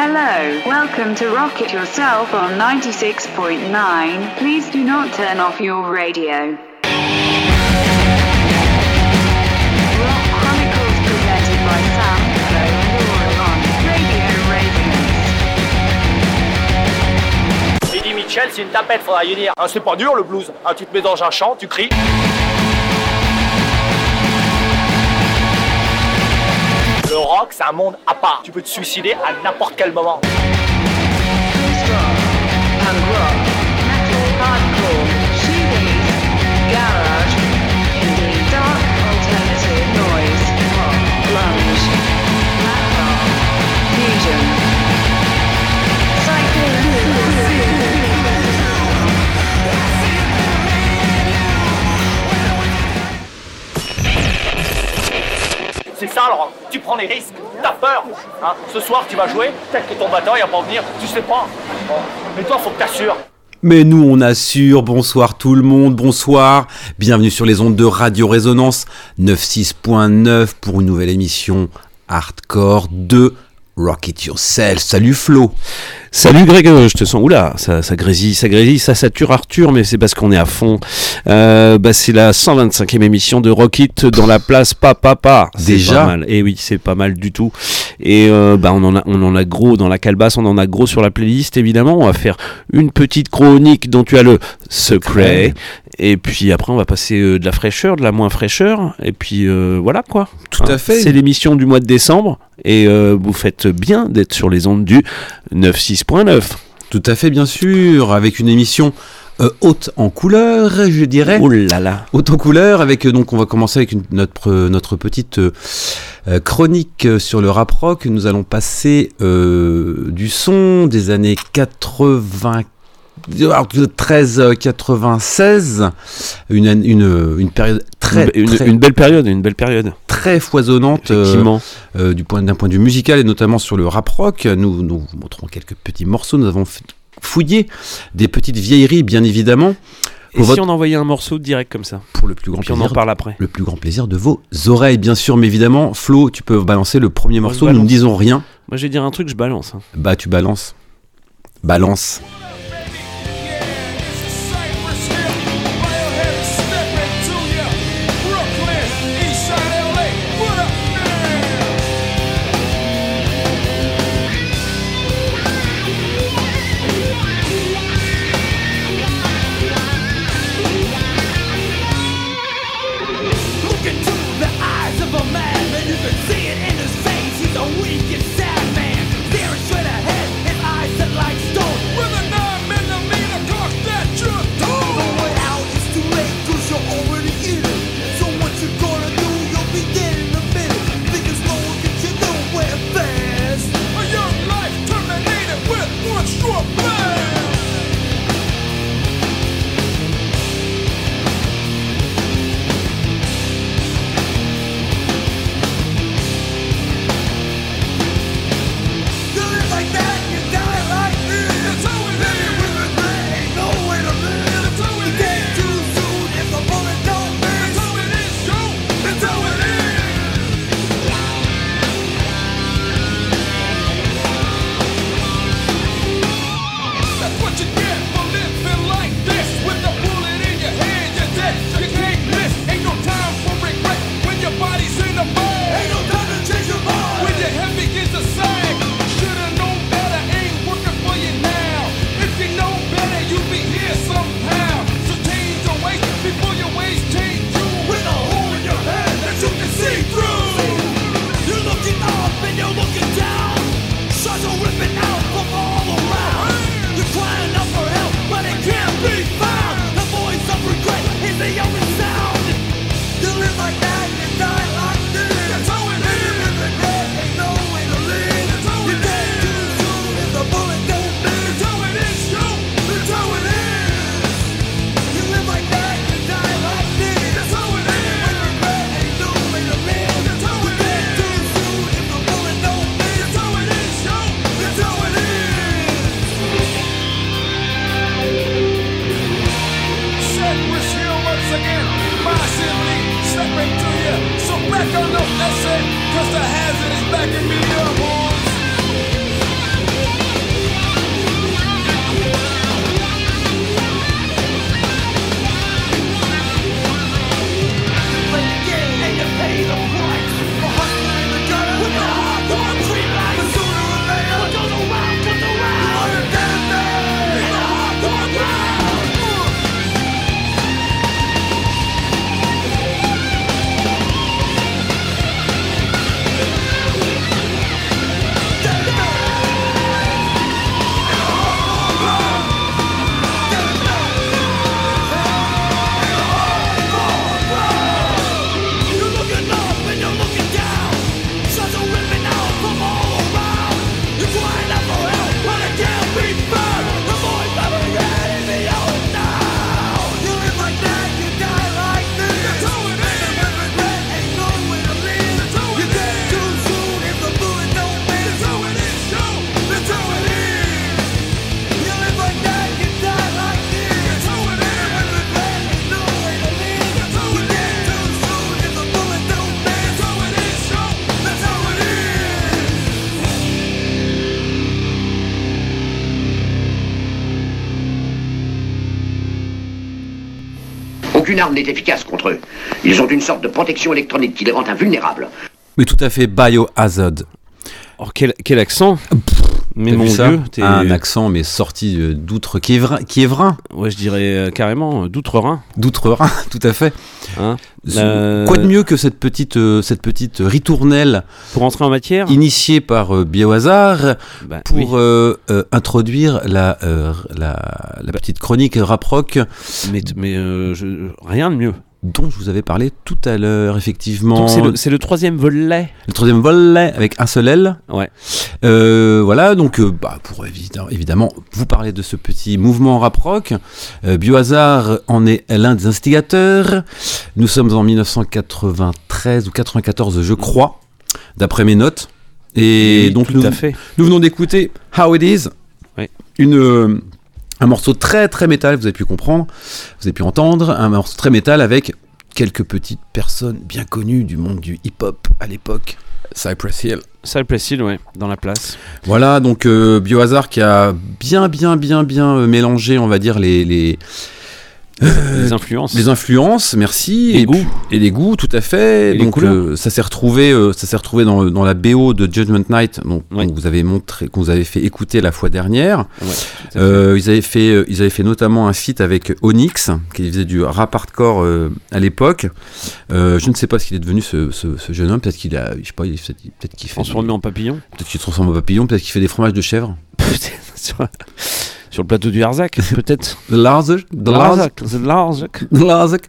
Hello, welcome to Rocket Yourself on 96.9. Please do not turn off your radio. Rock Chronicles presented by Sam on Radio Radiance. Eddie Mitchell, c'est une tapette, faudra y dire. Ah, c'est pas dur le blues. Ah, tu te mets dans un champ, tu cries. Rock, c'est un monde à part. Tu peux te suicider à n'importe quel moment. C'est ça rock. Tu prends les risques, t'as peur. Hein. Ce soir, tu vas jouer, peut-être que ton batteur il va pas venir, tu sais pas. Mais toi, faut que t'assures. Mais nous, on assure. Bonsoir tout le monde, bonsoir. Bienvenue sur les ondes de Radio Résonance 96.9 pour une nouvelle émission hardcore de Rock It Yourself. Salut Flo. Salut Greg, euh, je te sens. Oula, ça, ça grésille, ça grésille, ça sature Arthur, mais c'est parce qu'on est à fond. Euh, bah, c'est la 125e émission de Rocket dans la place Papa Pa. C'est Déjà pas mal. Et oui, c'est pas mal du tout. Et euh, bah, on en a, on en a gros dans la calebasse, on en a gros sur la playlist évidemment. On va faire une petite chronique dont tu as le secret. Et puis après, on va passer euh, de la fraîcheur, de la moins fraîcheur. Et puis euh, voilà quoi. Tout à Hein, fait. C'est l'émission du mois de décembre. Et euh, vous faites bien d'être sur les ondes du 96.9. Tout à fait, bien sûr, avec une émission euh, haute en couleur, je dirais. Oh là là. Haute en couleur, avec euh, donc on va commencer avec une- notre euh, notre petite euh, chronique sur le rap rock. Nous allons passer euh, du son des années 80 alors, de 13 euh, 96 une, une, une période très une, très, une belle période, une belle période. très foisonnante euh, euh, du point d'un point de vue musical et notamment sur le rap rock. Nous nous vous montrons quelques petits morceaux. Nous avons fait- fouillé des petites vieilleries, bien évidemment, Et si on envoyait un morceau direct comme ça pour le plus grand Puis on en plaisir parle après. le plus grand plaisir de vos oreilles, bien sûr, mais évidemment, Flo, tu peux balancer le premier Moi, morceau, nous ne disons rien, Moi, je vais dire un truc, je balance. hein. bah tu balances. Balance. Aucune arme n'est efficace contre eux. Ils ont une sorte de protection électronique qui les rend invulnérables. Mais tout à fait biohazard. Oh, quel, quel accent Mais mon dieu, t'es. Un accent, mais sorti euh, d'outre-Kiévrin. Kiévrin Ouais, je dirais euh, carrément euh, d'outre-Rhin. D'outre-Rhin, tout à fait. Hein Euh, Quoi de mieux que cette petite, euh, cette petite ritournelle Pour entrer en matière initiée par euh, Biohazard Bah, pour oui. euh, euh, introduire la, la, la petite chronique rap rock Mais, mais je- rien de mieux. Dont je vous avais parlé tout à l'heure, effectivement. C'est le, troisième volet. Le troisième volet avec un seul L. Ouais. Euh, voilà, donc euh, bah, pour évi- évidemment vous parler de ce petit mouvement rap rock, euh, Biohazard en est l'un des instigateurs. Nous sommes en 1993 ou 94, je crois, d'après mes notes. Et Oui, donc tout nous, à fait. nous venons d'écouter How It Is, une, un morceau très très métal, vous avez pu comprendre, vous avez pu entendre, un morceau très métal avec quelques petites personnes bien connues du monde du hip-hop à l'époque. Cypress Hill. Cypress Hill, ouais, dans la place. Voilà, donc euh, Biohazard qui a bien, bien, bien, bien euh, mélangé, on va dire, les, les, les influences. les influences, merci. Les et goûts. puis- et les goûts, tout à fait. Et donc euh, ça s'est retrouvé, euh, ça s'est retrouvé dans, dans la BO de Judgment Night, donc, Ouais. qu'on vous avez montré, qu'on vous avait fait écouter la fois dernière. Ouais. Euh, ils avaient fait, euh, ils avaient fait notamment un feat avec Onyx, qui faisait du rap hardcore euh, à l'époque. Euh, je ne sais pas ce qu'il est devenu ce, ce- ce jeune homme. Peut-être qu'il a, je sais pas, peut-être qu'il fait, Transformé en papillon. peut-être qu'il se transforme en papillon, peut-être qu'il fait des fromages de chèvre. sur, le plateau du Harzac, peut-être. De Larzac, de Larzac. Larzac. Larzac.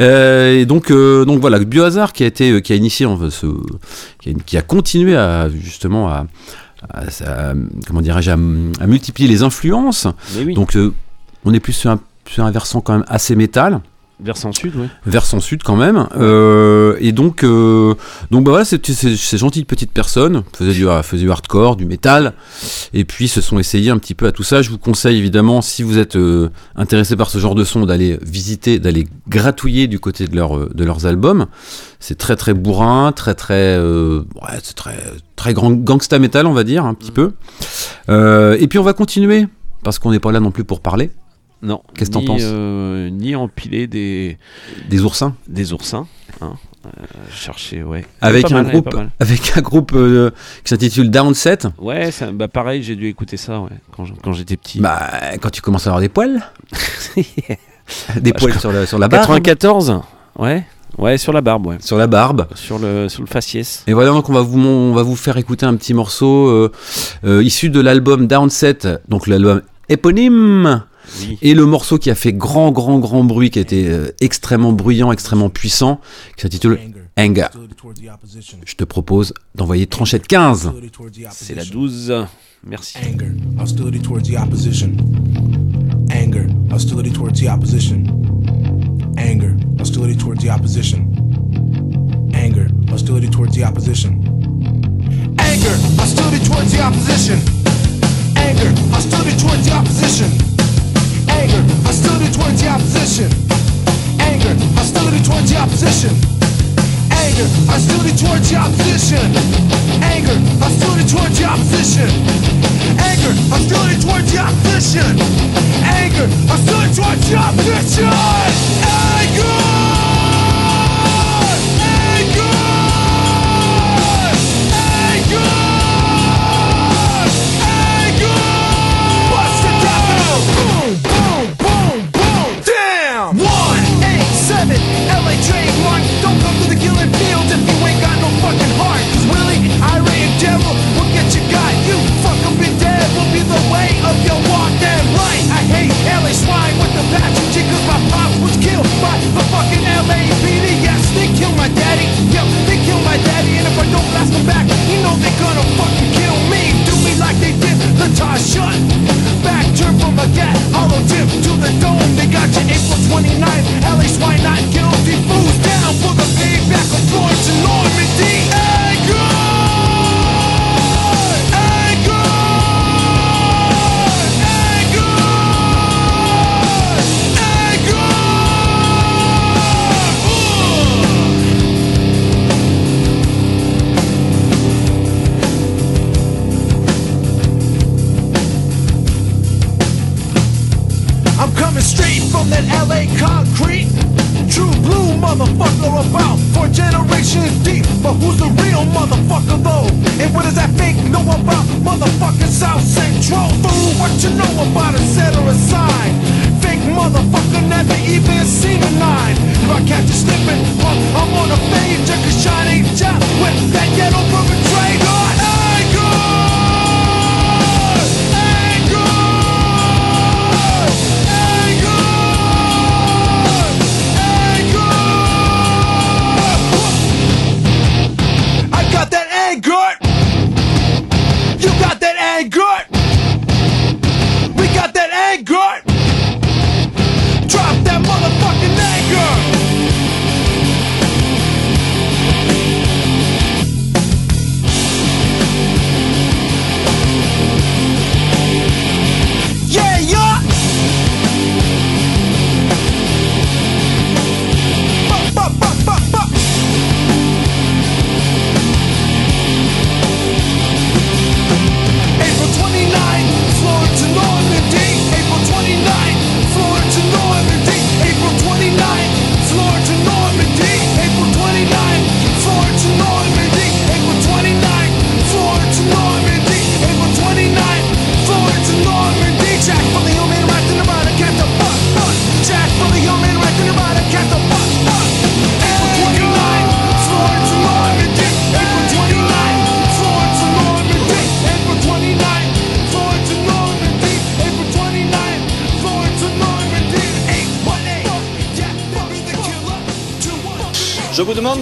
Euh, et donc, euh, donc voilà, Biohazard qui a été, euh, qui a initié, enfin, ce, qui, a, qui a continué à justement à, à- à- comment dirais-je, à, à multiplier les influences. Oui, Donc, euh, on est plus sur un, sur un versant quand même assez métal. Versant sud, ouais. versant sud quand même. Euh, et donc, euh, donc bah voilà, ces gentilles petites personnes faisaient du, faisaient du hardcore, du métal, et puis se sont essayés un petit peu à tout ça. Je vous conseille évidemment, si vous êtes euh, intéressé par ce genre de son, d'aller visiter, d'aller gratouiller du côté de, leur, euh, de leurs albums. C'est très très bourrin, très très, ouais, c'est très très grand gangsta metal, on va dire un petit peu. Euh, et puis on va continuer parce qu'on n'est pas là non plus pour parler Non. Qu'est-ce que t'en ni, penses euh, Ni empiler des, des oursins. des oursins. Hein. Euh, chercher, ouais. Avec un, mal, groupe, avec un groupe euh, qui s'intitule Downset. Ouais, ça- bah pareil, j'ai dû écouter ça ouais, quand je- quand j'étais petit. Bah, quand tu commences à avoir des poils, des Bah, poils sur la, sur la barbe, 94 Ouais. Ouais, sur la barbe, ouais. sur la barbe. Sur le, sur le faciès. Et voilà, donc on va vous, on va vous faire écouter un petit morceau euh, issu de l'album Downset, donc l'album éponyme, Oui. et le morceau qui a fait grand, grand, grand bruit, qui a été euh, extrêmement bruyant, extrêmement puissant, qui s'intitule Anger. Je te propose d'envoyer tranchette 15. C'est la 12. Merci. Anger, hostility towards the opposition. Anger, hostility towards the opposition. Anger, hostility towards the opposition. Anger, hostility towards the opposition. Anger, hostility towards the opposition. Anger, hostility towards the opposition. Anger, hostility towards the opposition. Anger, hostility towards the opposition. Anger, hostility towards the opposition. Anger, hostility towards the opposition. Anger, hostility towards the opposition. Anger, hostility towards the opposition. Anger! The fucking LAPD, yes, they kill my daddy. Yep, they kill my daddy, and if I don't blast them back, you know they're gonna fucking kill me. Do me like they did the tar shut. Back turn from a gat, hollow tip to the dome. They got you April 29th, LA's why not guilty. Fools down for the payback of Florence and Normandy. true blue motherfucker about for generations deep. But who's the real motherfucker though? And what does that fake know about motherfucking South Central? Fool, what you know about it, set her aside. Fake motherfucker never even seen a nine. If I catch you slipping, well, I'm on a page, Check shine a job with that yellow perpetrator.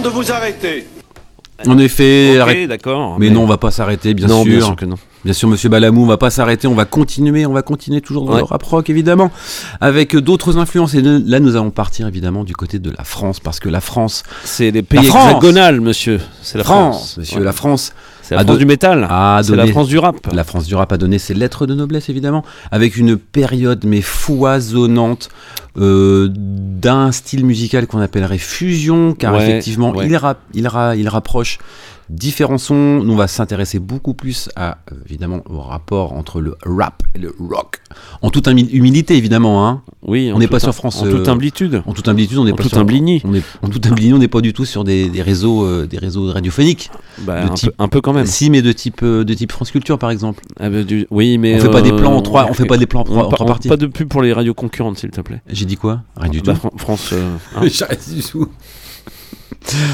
Demande de vous arrêter. En effet, Ok, arrête- d'accord. mais non, on va pas s'arrêter, bien non, sûr. bien sûr que non. Bien sûr, Monsieur Balamou, on va pas s'arrêter, on va continuer, on va continuer toujours dans Ouais. le rap rock évidemment, avec d'autres influences. Et là, nous allons partir évidemment du côté de la France, parce que la France, C'est les pays hexagonales, monsieur. C'est la France, France. Monsieur, Ouais. la France, C'est la a France du métal. C'est la France du rap. la France du rap a donné ses lettres de noblesse évidemment, avec une période mais foisonnante euh, d'un style musical qu'on appellerait fusion, car Ouais, effectivement ouais. il, rap- il, ra- il rapproche différents sons. Nous on va s'intéresser beaucoup plus à euh, évidemment au rapport entre le rap et le rock, en toute humi- humilité évidemment. Hein. Oui, On n'est pas sur France, En euh, toute amplitude. En toute amplitude, on n'est pas tout sur. On est, en toute amplitude, on n'est pas du tout sur des, des réseaux, euh, des réseaux radiophoniques. Bah, de un, type- peu, un peu quand même. Si, mais de type, euh, de type France Culture par exemple. Ah bah, du- Oui, mais. On fait pas des euh, plans en trois- on fait pas des plans en trois- parties. Pas de pub pour les radios concurrentes, s'il te plaît. J'ai dit quoi? Rien du Bah, tout. Fran- France. euh, hein.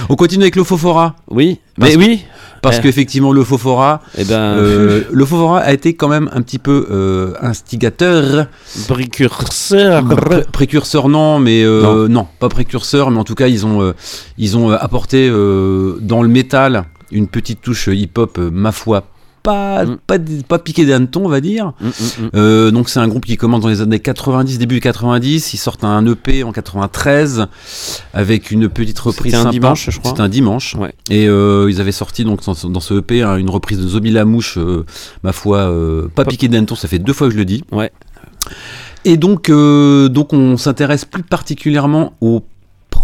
On continue avec le Fofora. Oui, Parce mais oui. Parce Eh. qu'effectivement, le Fofora, Eh ben, euh, le Fofora a été quand même un petit peu euh, instigateur. précurseur. Pré- précurseur, non, mais euh, non. pas précurseur, mais en tout cas, ils ont, ils ont apporté dans le métal une petite touche hip-hop, ma foi, pas, Mm. pas, pas piqué d'hanneton, on va dire. Mm, mm. Euh, donc c'est un groupe qui commence dans les années 90, début 90. Ils sortent un EP en 93 avec une petite reprise. C'était un sympa. dimanche, je crois. C'était un dimanche. Ouais. Et euh, ils avaient sorti donc dans, ce- dans ce EP hein, une reprise de Zombie la mouche, euh, ma foi, pas Pas- piqué d'hanneton. Ça fait deux fois que je le dis. Ouais. Et donc, donc on s'intéresse plus particulièrement au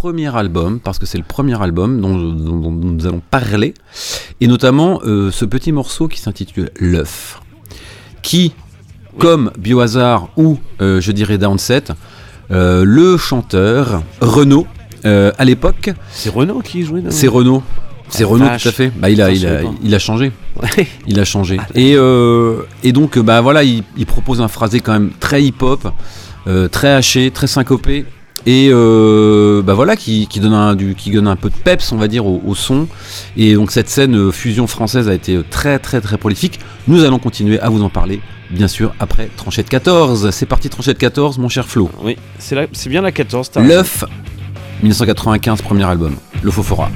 premier album, parce que c'est le premier album dont, dont- dont nous allons parler, et notamment euh, ce petit morceau qui s'intitule L'œuf, qui, comme Biohazard ou euh, je dirais Downset, euh, le chanteur Renaud, euh, à l'époque, C'est Renault qui jouait dans c'est Renaud. C'est Ah, Renaud tout à fait. Bah, il, a, il, a, il a changé. Ouais. Il a changé. Et, euh, et donc, bah voilà, il, il propose un phrasé quand même très hip-hop, euh, très haché, très syncopé. Et euh, bah voilà, qui, qui, donne un, du, qui donne un peu de peps, on va dire, au, au son. Et donc, cette scène euh, fusion française a été euh, très, très, très prolifique. Nous allons continuer à vous en parler, bien sûr, après Tranchette 14. C'est parti, Tranchette 14, mon cher Flo. Oui, c'est bien la 14. t'as raison. L'œuf, 1995, premier album. Le Fofora.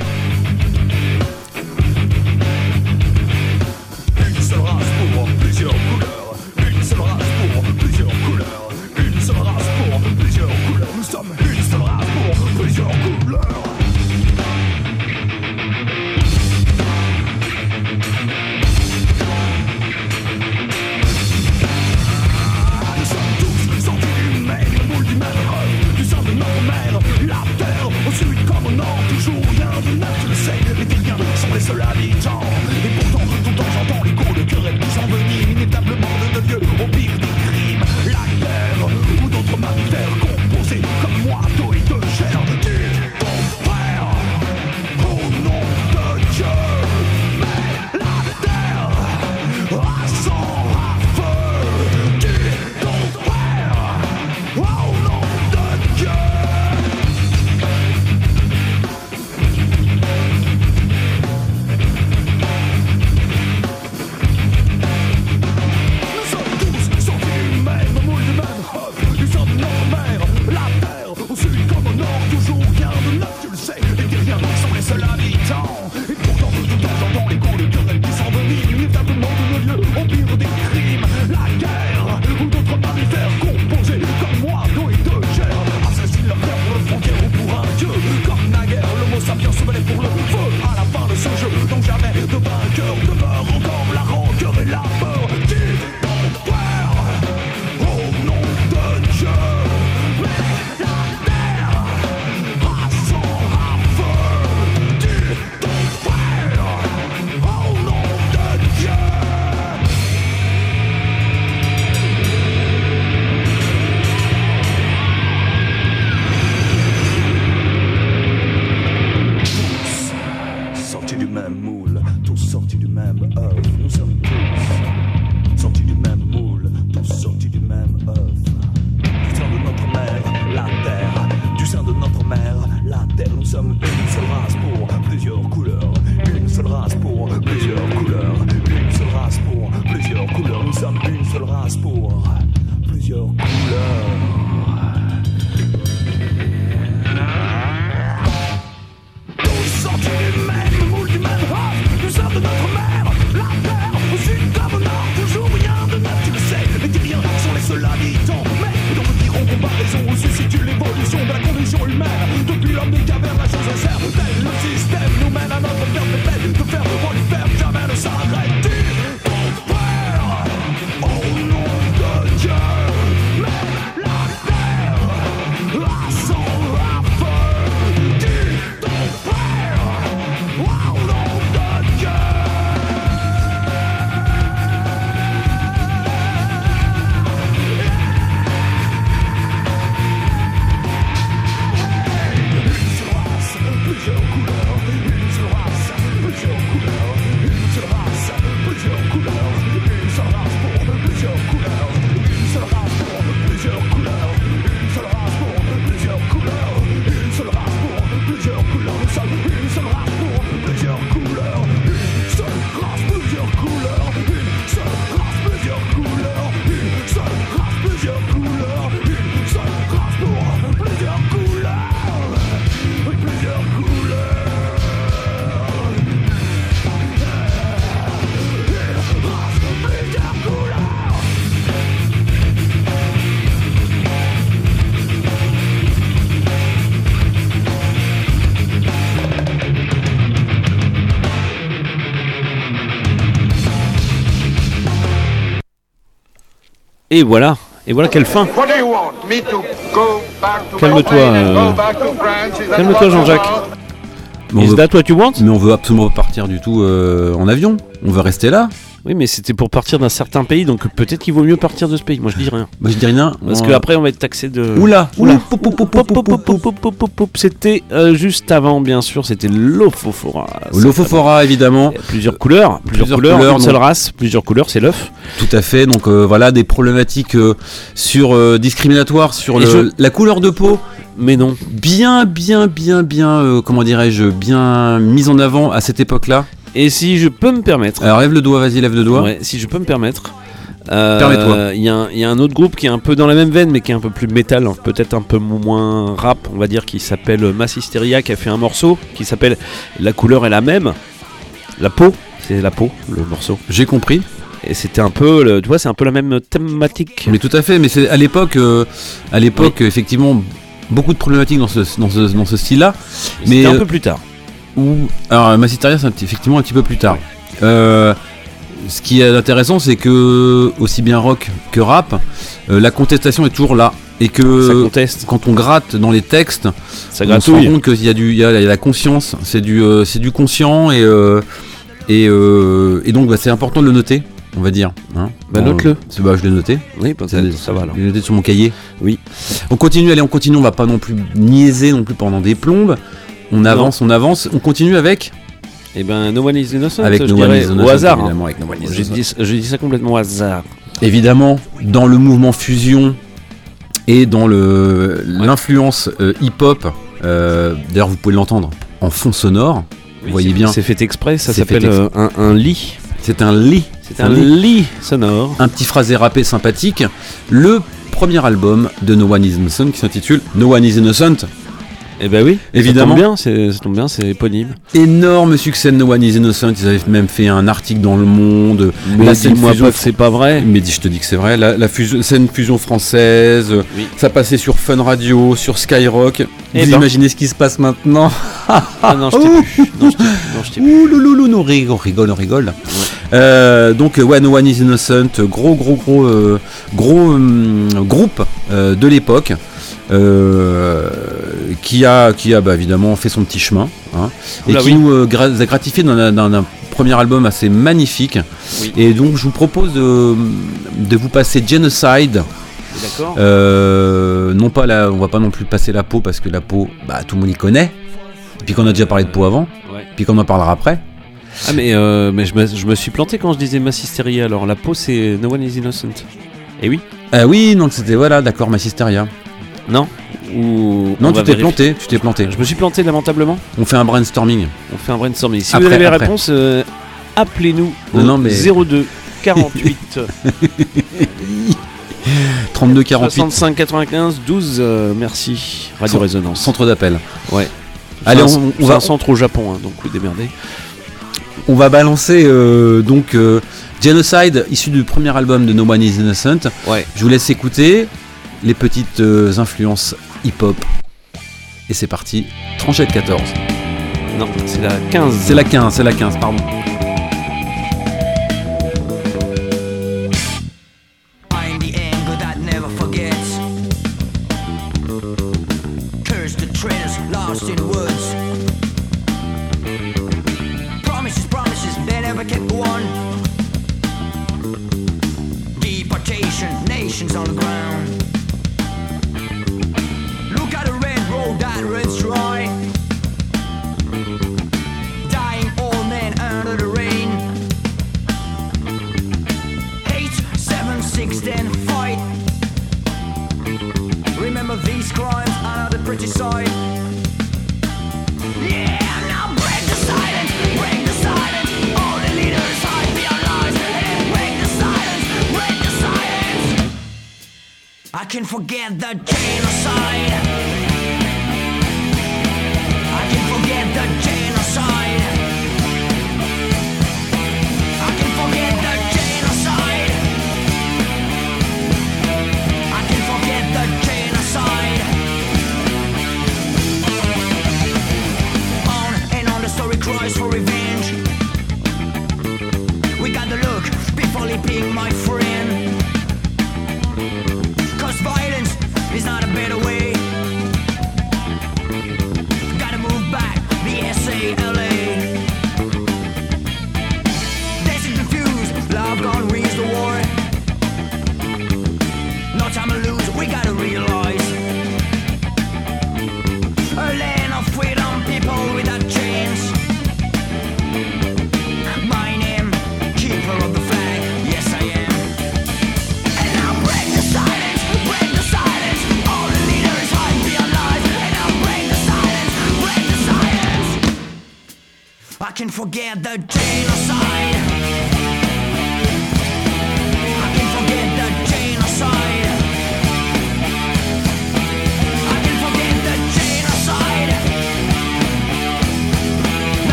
Et voilà. Et voilà quelle fin. What do you want? Me to go back to Calme-toi, euh, calme-toi, what you Jean-Jacques. want? Mais on, veut, that what you want mais on veut absolument pas partir du tout euh, en avion. On veut rester là. Oui, mais c'était pour partir d'un certain pays, donc peut-être qu'il vaut mieux partir de ce pays. Moi, je dis rien. Moi je dis rien. Parce On- qu'après, on va être taxé de. Oula, Oula. C'était euh, juste avant, bien sûr, c'était l'Ophophora. L'Ophophora évidemment. Plusieurs couleurs, plusieurs, Plusieurs couleurs, couleurs, une seule race, plusieurs couleurs, c'est l'œuf. Tout à fait. Donc euh, voilà des problématiques euh, sur euh, discriminatoires sur Et le- je- la couleur de peau. Mais non. Bien, bien, bien, bien. comment dirais-je Bien mise en avant à cette époque-là. Et si je peux me permettre, Alors lève le doigt, vas-y, lève le doigt. ouais, si je peux me permettre, euh, Permets-toi. Il y, a un- il y a un autre groupe qui est un peu dans la même veine, mais qui est un peu plus métal, peut-être un peu moins rap, on va dire, qui s'appelle Mass Hysteria, qui a fait un morceau qui s'appelle La couleur est la même. La peau, c'est la peau, le morceau. J'ai compris. Et c'était un peu, le- tu vois, c'est un peu la même thématique. Mais tout à fait. Mais c'est à l'époque, euh, à l'époque, effectivement, beaucoup de problématiques dans ce, dans ce, dans ce style-là. C'était mais, un euh, peu plus tard. Ou alors Massiteria, c'est effectivement un petit peu plus tard. Euh, ce qui est intéressant, c'est que aussi bien rock que rap, euh, la contestation est toujours là et que quand on gratte dans les textes, ça on se rend compte qu'il y a du, y a, y a la conscience, c'est du, euh, c'est du conscient et et, et donc bah, c'est important de le noter, on va dire. hein. Bah, note-le. bah, je l'ai noté. Oui, C'est- ça va alors. Je l'ai noté sur mon cahier. Oui. On continue, allez, on continue. On va pas non plus niaiser non plus pendant des plombes. On avance, on avance. On continue avec Et ben, No One is Innocent, avec je No One is au Innocent, hasard. hein. évidemment, avec No J'ai dit, dit ça complètement au hasard. Évidemment, dans le mouvement fusion et dans le l'influence euh, hip-hop. euh, D'ailleurs, vous pouvez l'entendre en fond sonore. Vous voyez bien. C'est fait exprès, ça s'appelle euh, un, un lit. C'est un lit. C'est un lit sonore. un petit phrasé rappé sympathique. Le premier album de No One Is Innocent qui s'intitule No One Is Innocent. Eh ben oui, Évidemment. Ça tombe bien, c'est, éponyme. Énorme succès de No One Is Innocent. Ils avaient même fait un article dans Le Monde. Mais dis-moi pas que c'est pas vrai. Mais dis, je te dis que c'est vrai. La, la fusion, scène fusion française. Oui. Ça passait sur Fun Radio, sur Skyrock. Eh Vous ben. imaginez ce qui se passe maintenant Ah non, je t'ai plus. Non, je t'ai plus. Ouh on rigole, on rigole. Euh, donc No One Is Innocent, gros gros gros euh, gros hum, groupe euh, de l'époque. Euh, qui a, qui a bah, évidemment fait son petit chemin hein, et Oula, qui oui. nous euh, gra- a gratifié d'un- premier album assez magnifique. Oui. Et donc je vous propose de, de vous passer Genocide. Euh, non pas la, on va pas non plus passer la peau parce que la peau, bah, tout le monde y connaît. Puis qu'on a déjà parlé de peau avant, Ouais. puis qu'on en parlera après. Ah mais, euh, mais je, me, je me suis planté quand je disais Mass Hysteria. Alors la peau c'est No One Is Innocent. Et oui Ah oui, donc c'était voilà, d'accord, Massisteria. Non Ou Non, on tu t'es planté, tu t'es planté. Je me suis planté lamentablement. On fait un brainstorming. On fait un brainstorming. Si Après, vous avez la après. réponse, euh, appelez-nous au Non, non, mais- 02 48 32 48 65 95 12. euh, merci Radio Cent- Résonance. centre d'appel. Ouais. Allez, un- on, va un centre au Japon, hein, donc vous démerdez. on va balancer euh, donc euh, Genocide issu du premier album de No One Is Innocent. Ouais. Je vous laisse écouter les petites euh, influences hip-hop. Et c'est parti, tranchette 14. Non, c'est la 15. C'est la 15, c'est la 15, pardon.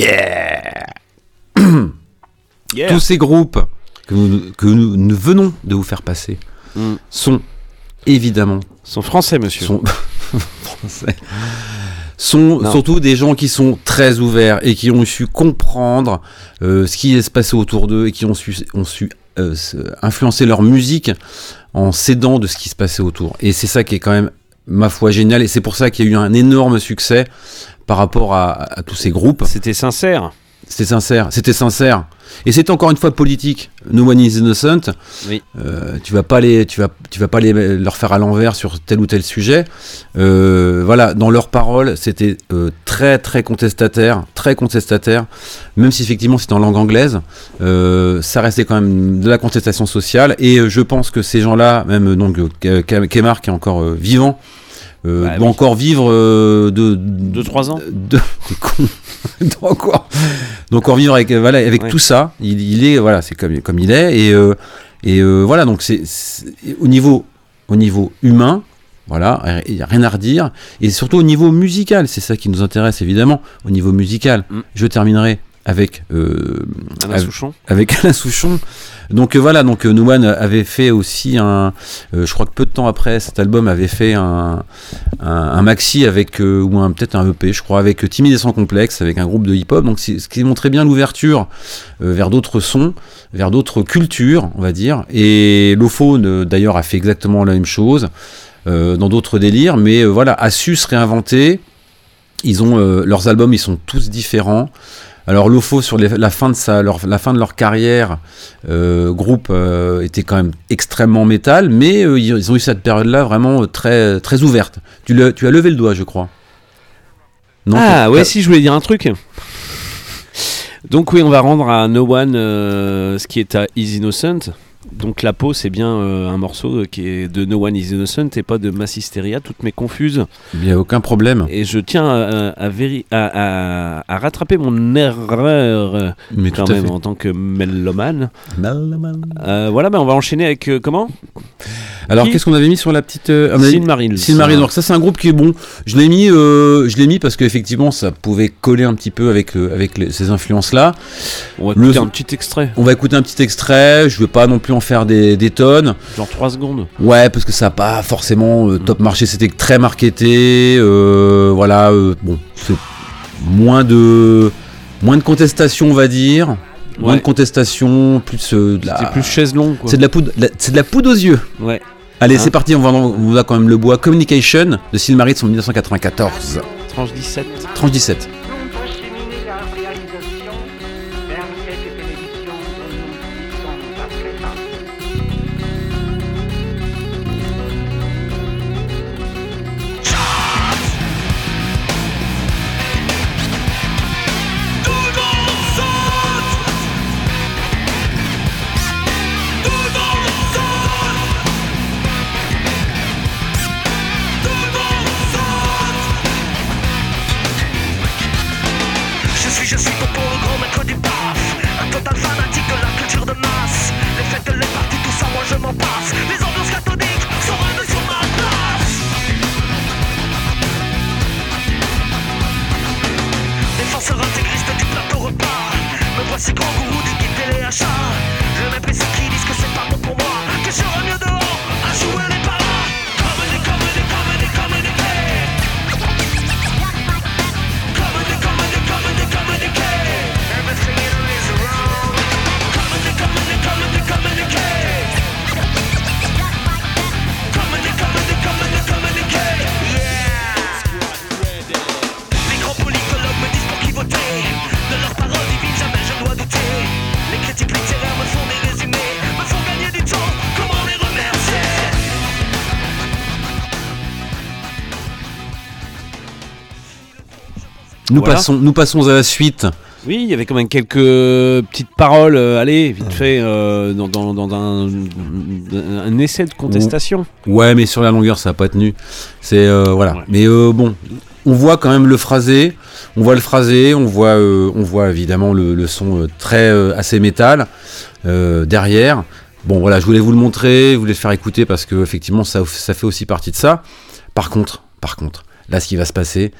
Yeah Yeah. Tous ces groupes que nous, que nous, nous venons de vous faire passer Mm. sont évidemment Sont français, monsieur. sont français sont Non. surtout des gens qui sont très ouverts et qui ont su comprendre euh, ce qui se passait autour d'eux et qui ont su, ont su euh, influencer leur musique en s'aidant de ce qui se passait autour. Et c'est ça qui est quand même, ma foi, génial. Et c'est pour ça qu'il y a eu un énorme succès par rapport à, à tous ces groupes. C'était sincère. c'était sincère, c'était sincère. Et c'était encore une fois politique. No one is innocent. Oui. Euh, tu vas pas les, tu vas, tu vas pas les, leur faire à l'envers sur tel ou tel sujet. Euh, voilà, dans leurs paroles, c'était euh, très très contestataire, très contestataire. Même si effectivement c'était en langue anglaise, ça restait quand même de la contestation sociale. Et je pense que ces gens-là, même donc Ke- Kemar qui est encore vivant, euh, Bah doit oui. encore vivre euh, de Deux, trois ans. de, doit encore, doit encore vivre avec, euh, voilà, avec Ouais. tout ça. Il, il est, voilà, c'est comme, comme il est. Et, euh, et voilà, donc c'est c'est- au niveau, au niveau humain, voilà, il n'y a rien à redire. Et surtout au niveau musical, c'est ça qui nous intéresse évidemment. Au niveau musical, Mm. je terminerai avec euh, Alain avec- Souchon. avec Alain Souchon. Donc euh, voilà, donc euh, Nouane avait fait aussi un, euh, je crois que peu de temps après cet album avait fait un, un, un maxi avec ou un peut-être un EP, je crois, avec Timide et sans complexe, avec un groupe de hip-hop. Donc ce qui montrait bien l'ouverture vers d'autres sons, vers d'autres cultures, on va dire. Et Lophone euh, d'ailleurs a fait exactement la même chose dans d'autres délires, mais voilà, a su se réinventer. Ils ont leurs albums, ils sont tous différents. Alors Lofo sur les- la fin de sa, leur, la fin de leur carrière, euh, groupe euh, était quand même extrêmement métal, mais euh, ils, ont eu cette période-là vraiment très très ouverte. Tu, le- tu as levé le doigt, je crois. Non, ah ouais, si je voulais dire un truc. Donc oui, on va rendre à No One ce qui est à Is Innocent. Donc la peau, c'est bien euh, un morceau qui est de No One Is Innocent et pas de Mass Hysteria. Toutes mes confuses. Il n'y a aucun problème. Et je tiens à, à, véri- à- à- à rattraper mon erreur Mais quand même en tant que. Mal- Euh, voilà, ben on va enchaîner avec euh, comment? Alors qu'est-ce qu'on avait mis sur la petite euh, Silmarils. Silmarils. Donc ça c'est un groupe qui est bon. Je l'ai mis, je l'ai mis parce qu'effectivement ça pouvait coller un petit peu avec avec les- ces influences là. On va Le- écouter un petit extrait, On va écouter un petit extrait. Je veux pas non plus en faire des, des tonnes. genre 3 secondes. Ouais, parce que ça n'a pas forcément euh, top marché. C'était très marketé. euh, voilà, euh, bon, c'est moins de moins de contestation, on va dire. Moins Ouais. de contestation, plus de la. C'est plus chaise longue quoi. C'est de la poudre, c'est de la poudre aux yeux. Ouais. Allez, Hein c'est parti. On va, on va quand même le bois. Communication de Silmarils en 1994. Tranche 17. Tranche 17. Nous Voilà. passons, nous passons à la suite. Oui, il y avait quand même quelques petites paroles, euh, allez, vite fait, euh, dans, dans- dans un, un essai de contestation. Ouais, mais sur la longueur, ça n'a pas tenu. C'est euh, voilà. Ouais. Mais euh, bon, on voit quand même le phrasé. On voit le phrasé. On voit, euh, on voit évidemment le, le son euh, très euh, assez métal euh, derrière. Bon, voilà, je voulais vous le montrer, je voulais le faire écouter parce que effectivement, ça, ça fait aussi partie de ça. Par contre, par contre, là, ce qui va se passer,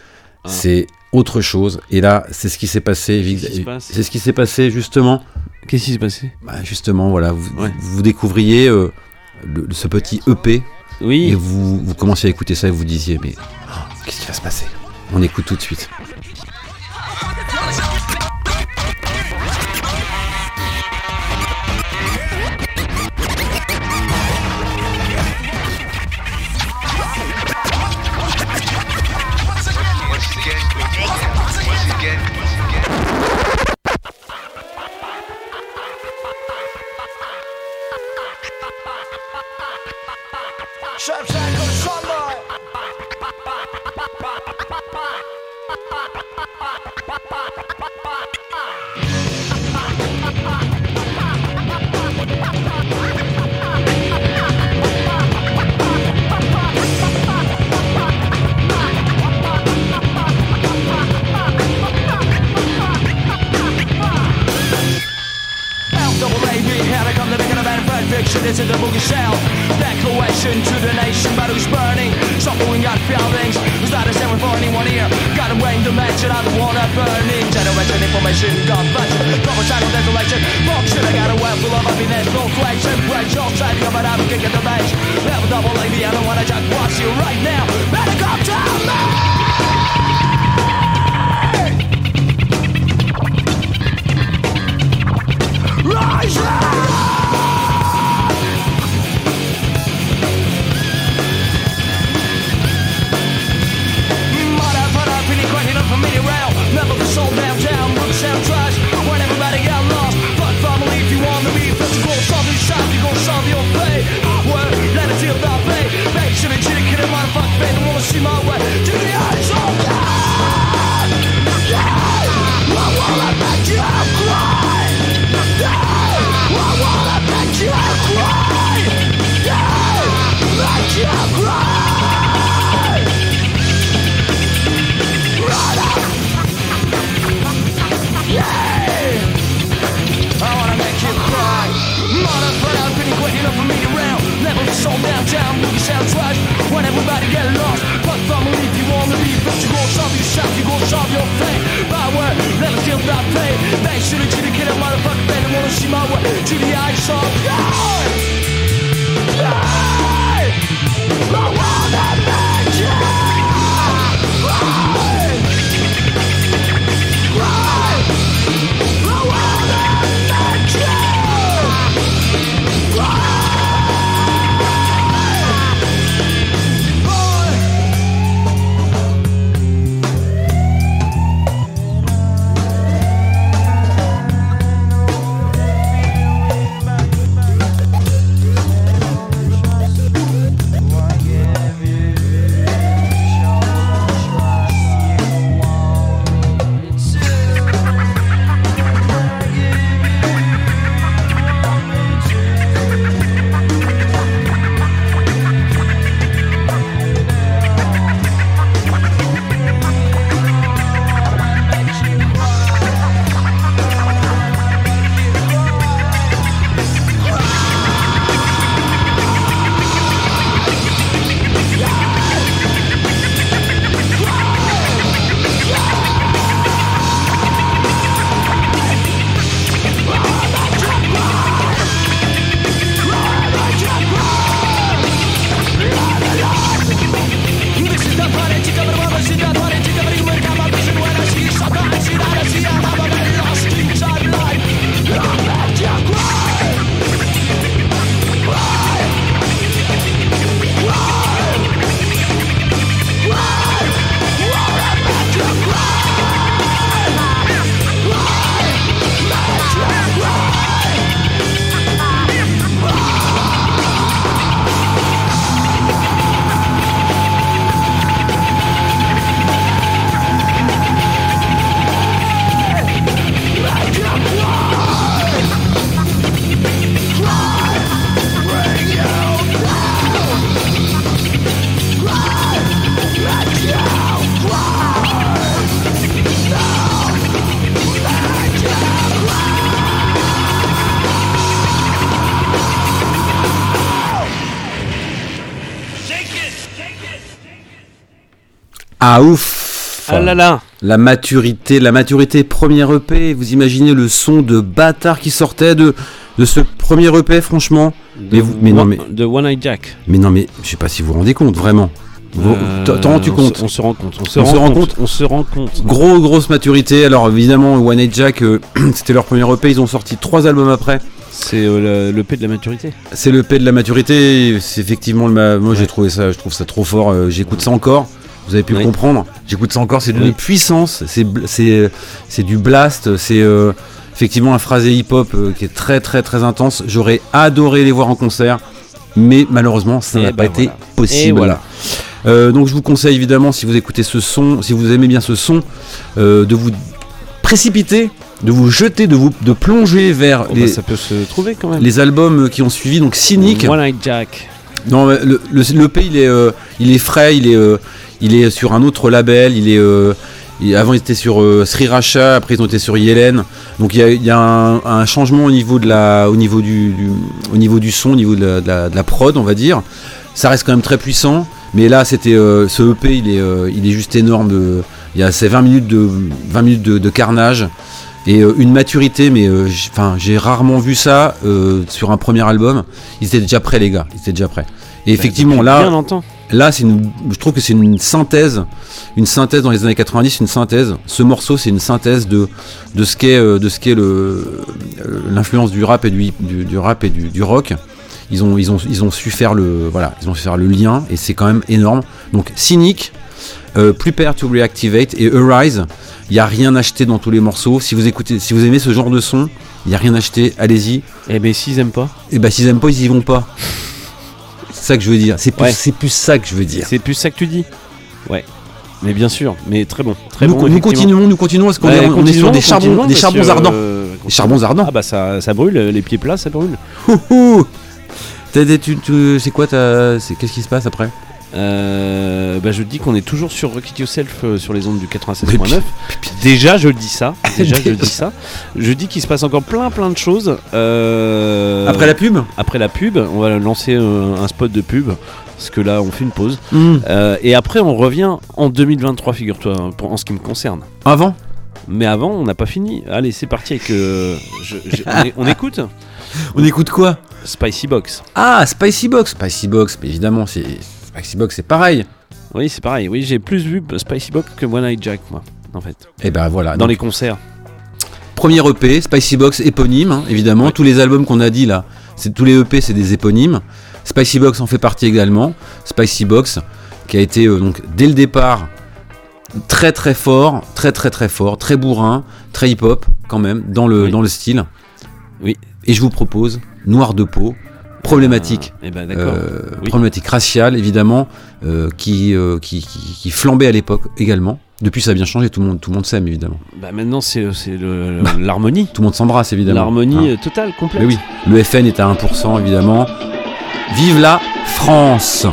Ah. c'est autre chose. Et là, c'est ce qui s'est passé. Passe C'est ce qui s'est passé justement. Qu'est-ce qui s'est passé? Bah, justement, voilà, vous, Ouais. vous découvriez euh, le- ce petit EP et Oui, vous, vous commenciez à écouter ça et vous disiez, mais oh, qu'est-ce qui va se passer? On écoute tout de suite. triviais só La maturité, la maturité, premier EP, vous imaginez le son de bâtard qui sortait de, de ce premier EP, franchement de mais, vous, one, non, mais, Eye Jack. Mais non, mais je sais pas si vous vous rendez compte, vraiment. T'en rends-tu compte on se, rend compte. On se, rend, compte. On se rend compte. Gros, grosse maturité. Alors évidemment, One Night Jack, euh, c'était leur premier EP. Ils ont sorti trois albums après. C'est euh, le P de la maturité. C'est le P de la maturité. C'est effectivement le. Ma... Moi, j'ai trouvé ça. Je trouve ça trop fort. Euh, j'écoute ça encore. Vous avez pu oui. comprendre. J'écoute ça encore, c'est d'une oui. puissance, c'est du blast, c'est euh, effectivement un phrasé hip-hop euh, qui est très très très intense. J'aurais adoré les voir en concert, mais malheureusement ça eh n'a ben pas été possible. Eh euh, donc je vous conseille évidemment si vous écoutez ce son, si vous aimez bien ce son, de vous précipiter, de vous jeter, de vous de plonger vers oh, bah, les, albums qui ont suivi, donc Cynic. One Night Jack. Non, le, le, le P, il est, euh, il est frais, il est, euh, il est sur un autre label. Il est, euh, avant, il était sur euh, Sriracha, après, ils ont été sur Yellen. Donc, il y a, y a un, changement au niveau, de la, au, niveau du, au niveau du son, au niveau de la, prod, on va dire. Ça reste quand même très puissant. Mais là, c'était ce EP, il est, il est juste énorme. il y a ces 20 minutes de, 20 minutes de carnage. Et euh, une maturité, mais euh, enfin, j'ai rarement vu ça euh, sur un premier album. Ils étaient déjà prêts, les gars. Ils étaient déjà prêts. Et effectivement, Depuis là, Bien longtemps. là, c'est je trouve que c'est une synthèse, une synthèse dans les années 90, une synthèse. Ce morceau, c'est une synthèse de de ce qu'est de ce qu'est le l'influence du rap et du, du rap et du, du rock. Ils ont ils ont ils ont su faire le voilà, ils ont su faire le lien et c'est quand même énorme. Donc cynique, euh, Prepare to Reactivate et Arise. Il n'y a rien acheté dans tous les morceaux. Si vous écoutez, si vous aimez ce genre de son, il n'y a rien acheté. Allez-y. Eh ben s'ils aiment pas. Et bah s'ils aiment pas, ils y vont pas. C'est ça que je veux dire. C'est plus, Ouais. c'est plus ça que je veux dire. C'est plus ça que tu dis. Ouais. Mais bien sûr, mais très bon, très nous, bon. nous continuons, nous continuons parce qu'on est, on est continuons, sur des charbons, des charbons ardents. euh, Des charbons ardents. Ah bah ça, ça brûle, les pieds plats, ça brûle. C'est quoi qu'est-ce qui se passe après? Euh, bah je dis qu'on est toujours sur Rocket Yourself euh, sur les ondes du Mais 87.9. Déjà je le dis ça. Déjà je dis ça. Je dis qu'il se passe encore plein plein de choses. Euh, Après la pub après la pub, on va lancer euh, un spot de pub. Parce que là on fait une pause. Euh, et après on revient en 2023, figure-toi, pour- en ce qui me concerne. Avant Mais avant on n'a pas fini. Allez c'est parti avec... je- je- on, on écoute On écoute quoi? Spicy Box. Ah, Spicy Box. Spicy Box, mais évidemment, c'est Spicy Box, c'est pareil. Oui c'est pareil. Oui j'ai plus vu Spicy Box que One Night Jack moi. En fait, Et ben voilà. dans donc, les concerts. Premier EP, Spicy Box éponyme, hein, évidemment. Ouais. Tous les albums qu'on a dit là, c'est tous les EP, c'est des éponymes. Spicy Box en fait partie également. Spicy Box, qui a été euh, donc dès le départ très très fort, très très très fort, très bourrin, très hip-hop quand même dans le Oui. dans le style. Oui. Et je vous propose Noir de peau, problématique. Et ben d'accord. euh, Oui. problématique raciale évidemment euh, qui, euh, qui, qui, qui flambait à l'époque également. Depuis ça a bien changé, tout le monde, tout le monde s'aime évidemment. Bah maintenant c'est c'est le- Bah. l'harmonie. Tout le monde s'embrasse évidemment. L'harmonie Hein. totale, complète. Mais oui, le FN est à 1% évidemment. Vive la France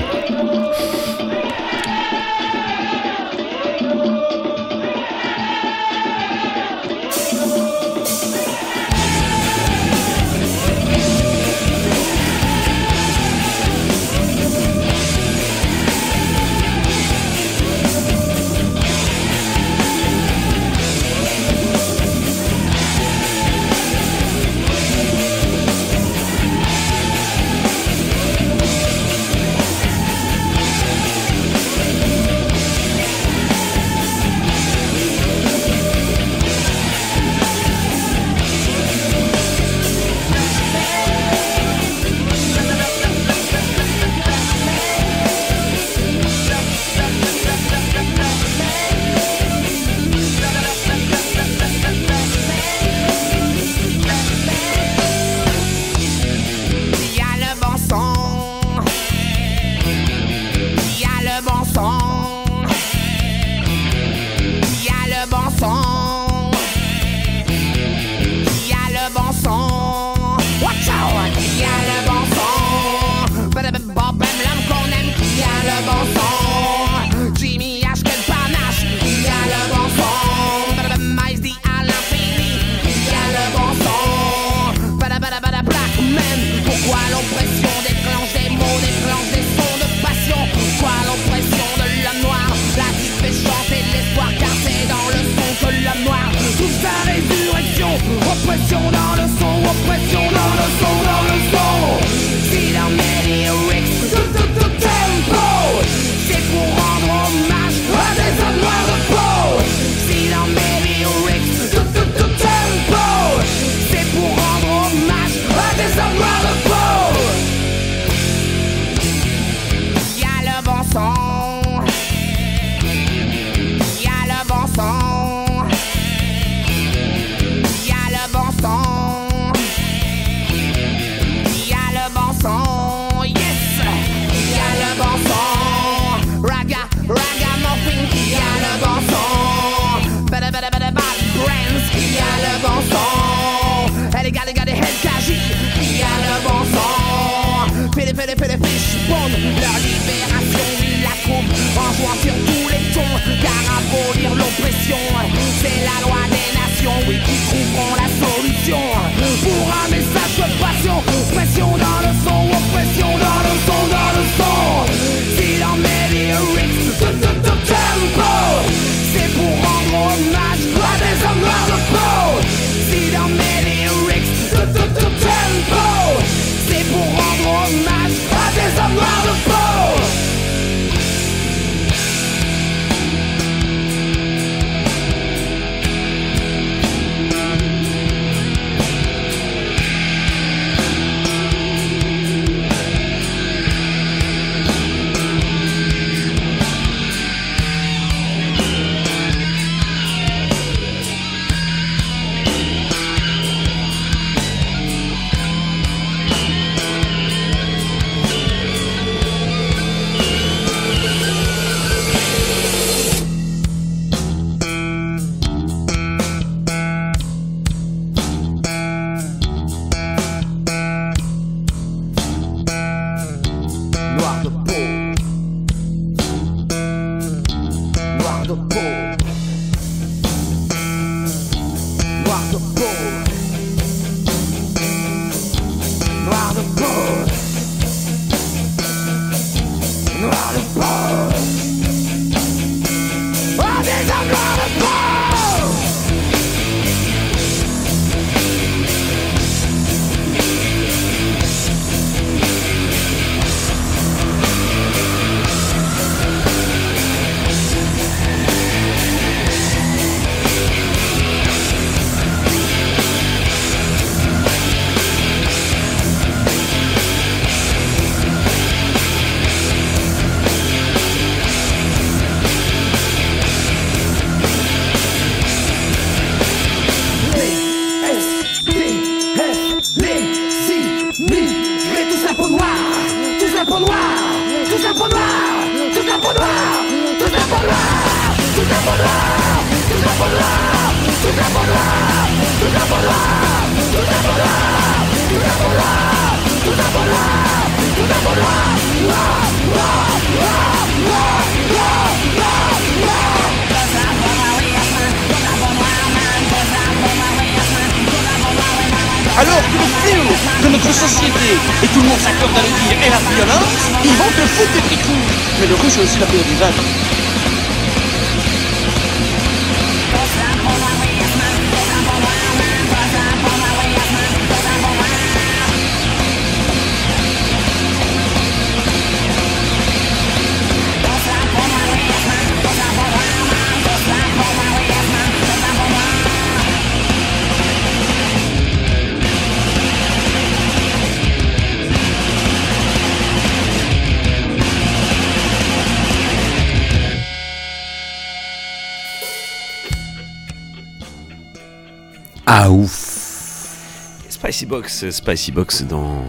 Ah ouf Spicy Box, Spicy Box dans,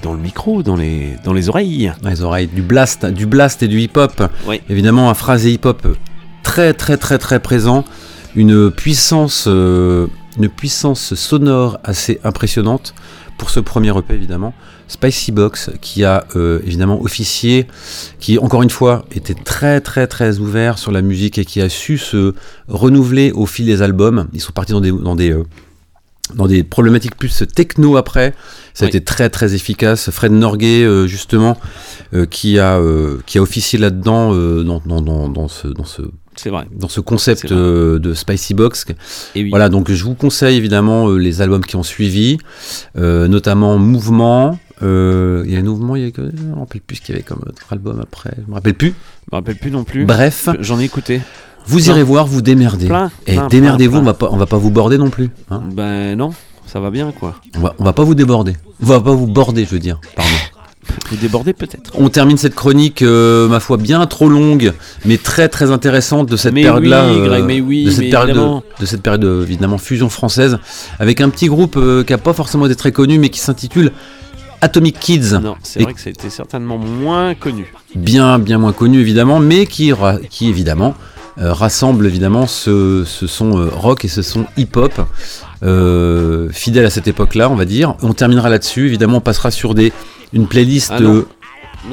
dans le micro, dans les, dans les oreilles. Dans les oreilles, du blast, du blast et du hip-hop. Oui. Évidemment, un phrasé hip-hop très très très très présent. Une puissance, euh, une puissance sonore assez impressionnante pour ce premier EP évidemment. Spicy Box qui a euh, évidemment officié, qui encore une fois était très très très ouvert sur la musique et qui a su se renouveler au fil des albums. Ils sont partis dans des, dans des, euh, dans des problématiques plus techno après. Ça a Oui. été très très efficace. Fred Norgay euh, justement qui a qui a officié là-dedans dans, dans, dans, dans ce dans ce C'est vrai. dans ce concept euh, de Spicy Box. Et oui. Voilà, donc je vous conseille évidemment euh, les albums qui ont suivi, euh, notamment Mouvement. Il y a un mouvement, il y a que, je me rappelle plus ce qu'il y avait comme autre album après, je me rappelle plus. Je me rappelle plus non plus. Bref, J'en ai écouté. vous irez voir, vous démerdez. Plein, Et plein, démerdez-vous, on va pas, on va pas vous border non plus. hein. Ben non, ça va bien quoi. On va, on va pas vous déborder. On va pas vous border, je veux dire. Pardon. Vous débordez peut-être. On termine cette chronique, euh, ma foi, bien trop longue, mais très très intéressante de cette période-là, oui, euh, Greg, mais oui, de cette mais période, de, évidemment. de cette période euh, évidemment fusion française, avec un petit groupe euh, qui a pas forcément été très connu, mais qui s'intitule Atomic Kids, Non, c'est vrai que été certainement moins connu. bien bien moins connu évidemment, mais qui évidemment rassemble évidemment ce, ce son euh, rock et ce son hip-hop. euh, fidèle à cette époque-là, on va dire. On terminera là-dessus. Évidemment, on passera sur des une playlist. Ah non. euh,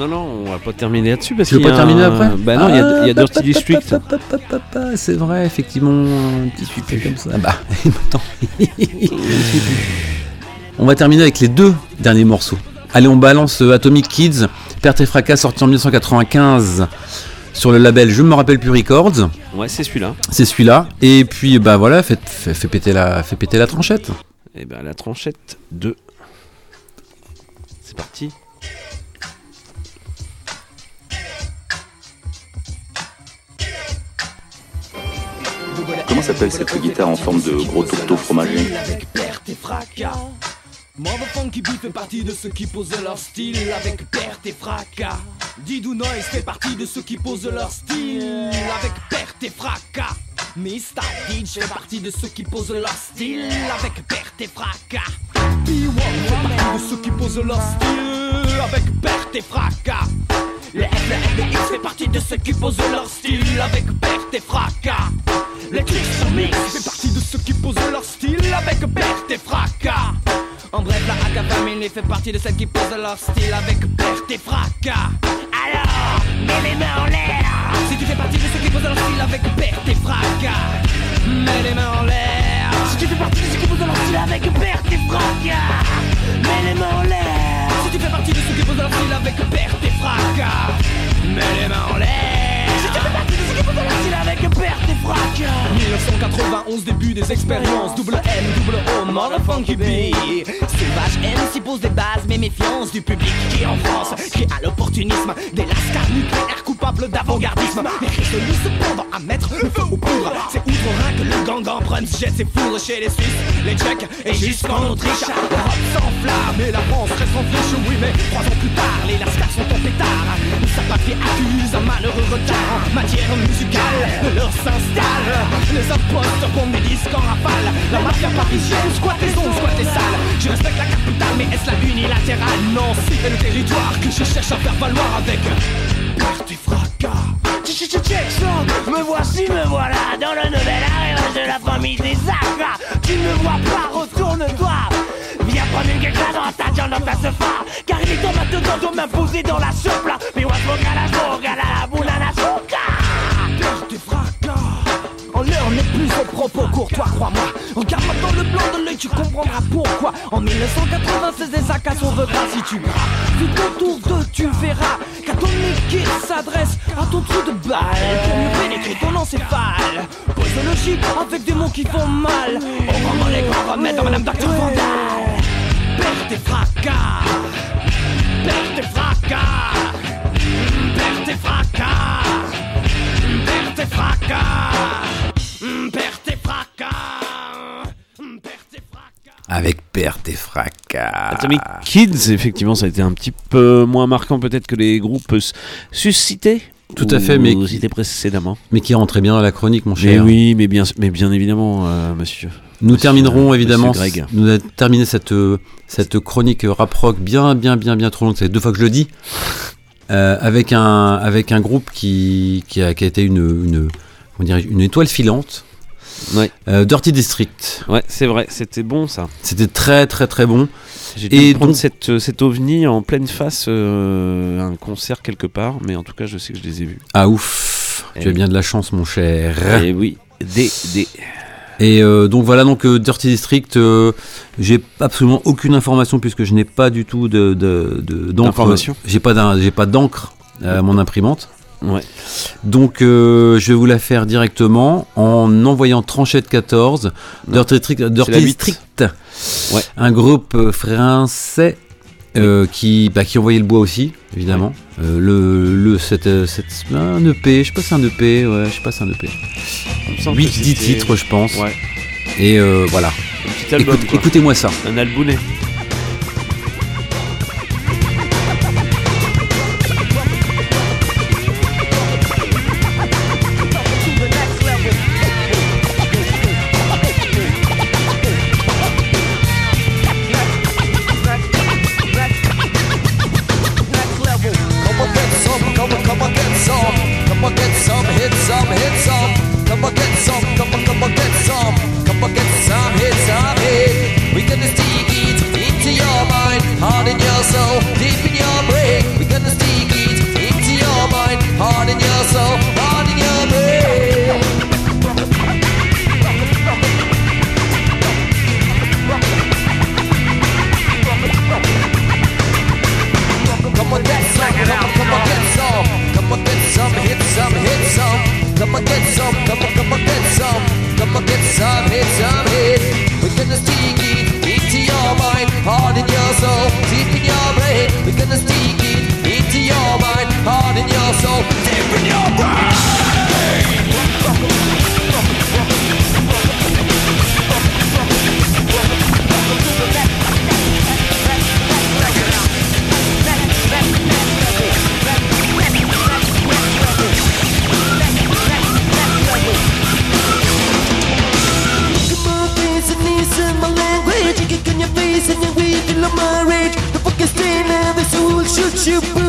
Non, on va pas terminer là-dessus parce Tu veux qu'il pas terminer un- après Bah non, il y a, il y a Ah, Dirty District. C'est vrai, effectivement, un petit truc comme ça. Ah Bah, attends. on va terminer avec les deux derniers morceaux. Allez, on balance euh, Atomic Kids, Perte et Fracas, sorti en 1995 sur le label Je me rappelle plus Records. Ouais, c'est celui-là. C'est celui-là. Et puis, bah voilà, fait, fait, fait péter, la, fait péter la tranchette. Et ben la tranchette 2. C'est parti. Comment s'appelle cette guitare en forme de gros tourteau fromager? Mother Funky Beat fait partie de ceux qui posent leur style avec perte et fracas. Didou Noise fait partie de ceux qui posent leur style avec perte et fracas. Mr. Ditch fait partie de ceux qui posent leur style avec perte et fracas. P1 fait partie de ceux qui posent leur style avec perte et fracas. Le F, fait partie de ceux qui posent leur style avec perte et fracas. Les Click Mix fait partie de ceux qui posent leur style avec perte et fracas. En bref, la Haka Family fait partie de celles qui posent leur style avec perte et fracas. Alors, mets les mains en l'air. Si tu fais partie de ceux qui posent leur style avec perte et fracas, mets les mains en l'air. Si tu fais partie de ceux qui posent leur style avec perte et fracas, mets les mains en l'air. Si tu fais partie de ceux qui posent leur style avec perte et fracas, mets les mains en l'air. Qui avec perte et fracas. 1991, début des expériences. Double M, double O, motherfunky B. Sauvage M s'y pose des bases, mais méfiance du public qui en France crie à l'opportunisme des lascars nucléaires coupables d'avant-gardisme. Les résolus cependant à mettre le feu aux poudres. C'est outre-Rhin que le gang d'emprunte jette ses foudres chez les Suisses, les Tchèques et jusqu'en Autriche. L'Europe s'enflamme et la France reste en flèche. Oui, mais trois ans plus tard, les lascars sont en pétard. Sa patrie accuse un malheureux retard en matière musicale. Leur s'installe, les imposteurs pondent des disques en rafale. La mafia parisienne squatte les ondes, squatte les salles. Je respecte la capitale, mais est-ce la unilatérale? Non, c'est le territoire que je cherche à faire valoir avec perte et fracas. Me voici, me voilà dans le nouvel arrivage de la famille des Zaka. Tu ne me vois pas, retourne-toi. Viens prendre une gueule dans ta jambe, dans ta sofa. Car il est temps maintenant de m'imposer dans la soupe. Mais what gala, gala, boulana, Perte L'heure n'est plus au propos courtois, crois-moi. Regarde-moi dans le blanc de l'œil, tu comprendras pourquoi. En 1996, des sacs à son regard si tu bras. Vite autour d'eux, tu verras qu'à ton équipe s'adresse à ton trou de balle. Pour mieux pénétrer ton encéphale. Posologie avec des mots qui font mal. On prend les grands remèdes dans Madame Docteur Vandal. Perte et fracas. Perte et fracas. Perte et fracas. Perte et fracas. Avec perte et fracas. Atomic Kids, effectivement, ça a été un petit peu moins marquant peut-être que les groupes suscités. Tout à fait, mais précédemment. Mais qui rentrait bien dans la chronique, mon Mais cher. oui, mais bien, mais bien évidemment, euh, monsieur. Nous Monsieur- terminerons évidemment, Greg. nous allons terminer cette, euh, cette chronique rap rock bien, bien, bien, bien trop longue, c'est deux fois que je le dis, euh, avec, un, avec un groupe qui, qui, a, qui a été une, une étoile filante, Ouais. euh, Dirty District. Ouais, c'est vrai, c'était bon ça. C'était très, très, très bon. J'ai dû prendre donc- cette, euh, cet ovni en pleine face euh, à un concert quelque part, mais en tout cas, je sais que je les ai vus. Ah ouf, Eh tu as oui. bien de la chance, mon cher. Et oui, des, des. Et euh, donc voilà, donc Dirty District, j'ai absolument aucune information puisque je n'ai pas du tout de, de, de- d'encre. J'ai pas, d'un- j'ai pas d'encre à mon imprimante. Ouais. Donc euh, je vais vous la faire directement en envoyant Tranchette 14, Non, Dirty. District, Ouais. un groupe euh, français. euh, qui, bah, qui envoyait le bois aussi, évidemment. Euh, le, le, cette, euh, cette- un EP, je sais pas si c'est un EP, ouais, je sais pas si c'est un EP. Il me semble 8, que 10 c'était- titres, je pense. Ouais. Et euh, voilà. Écoute-. Écoutez-moi ça. Un albounet. You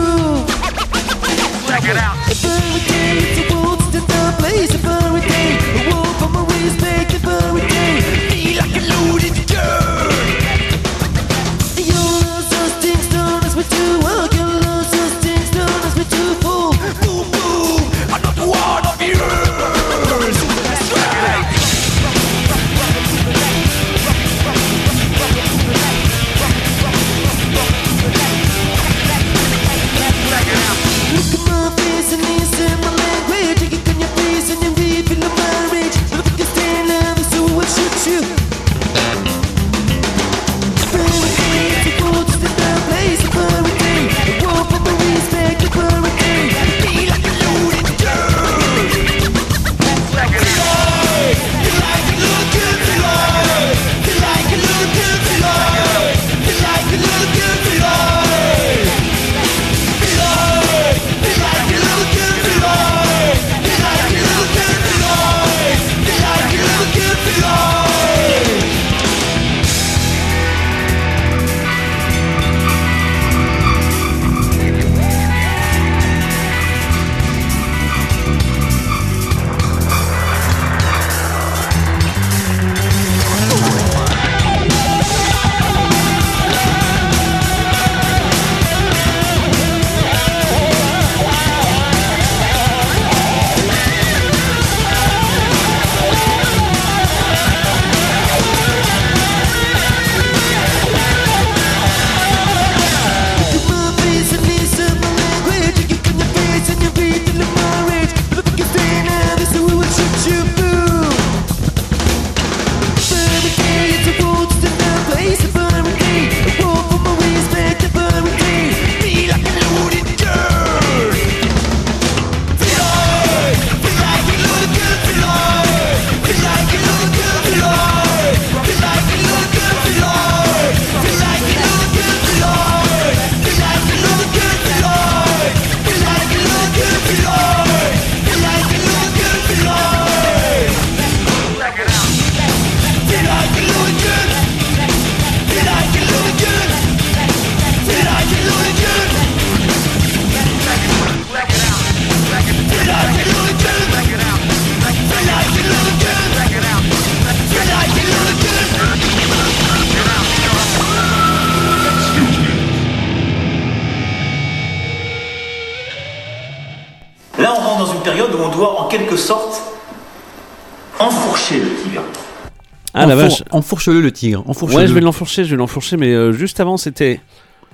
Enfourche-le le tigre. Ouais, je vais l'enfourcher, je vais l'enfourcher, mais euh, juste avant, c'était.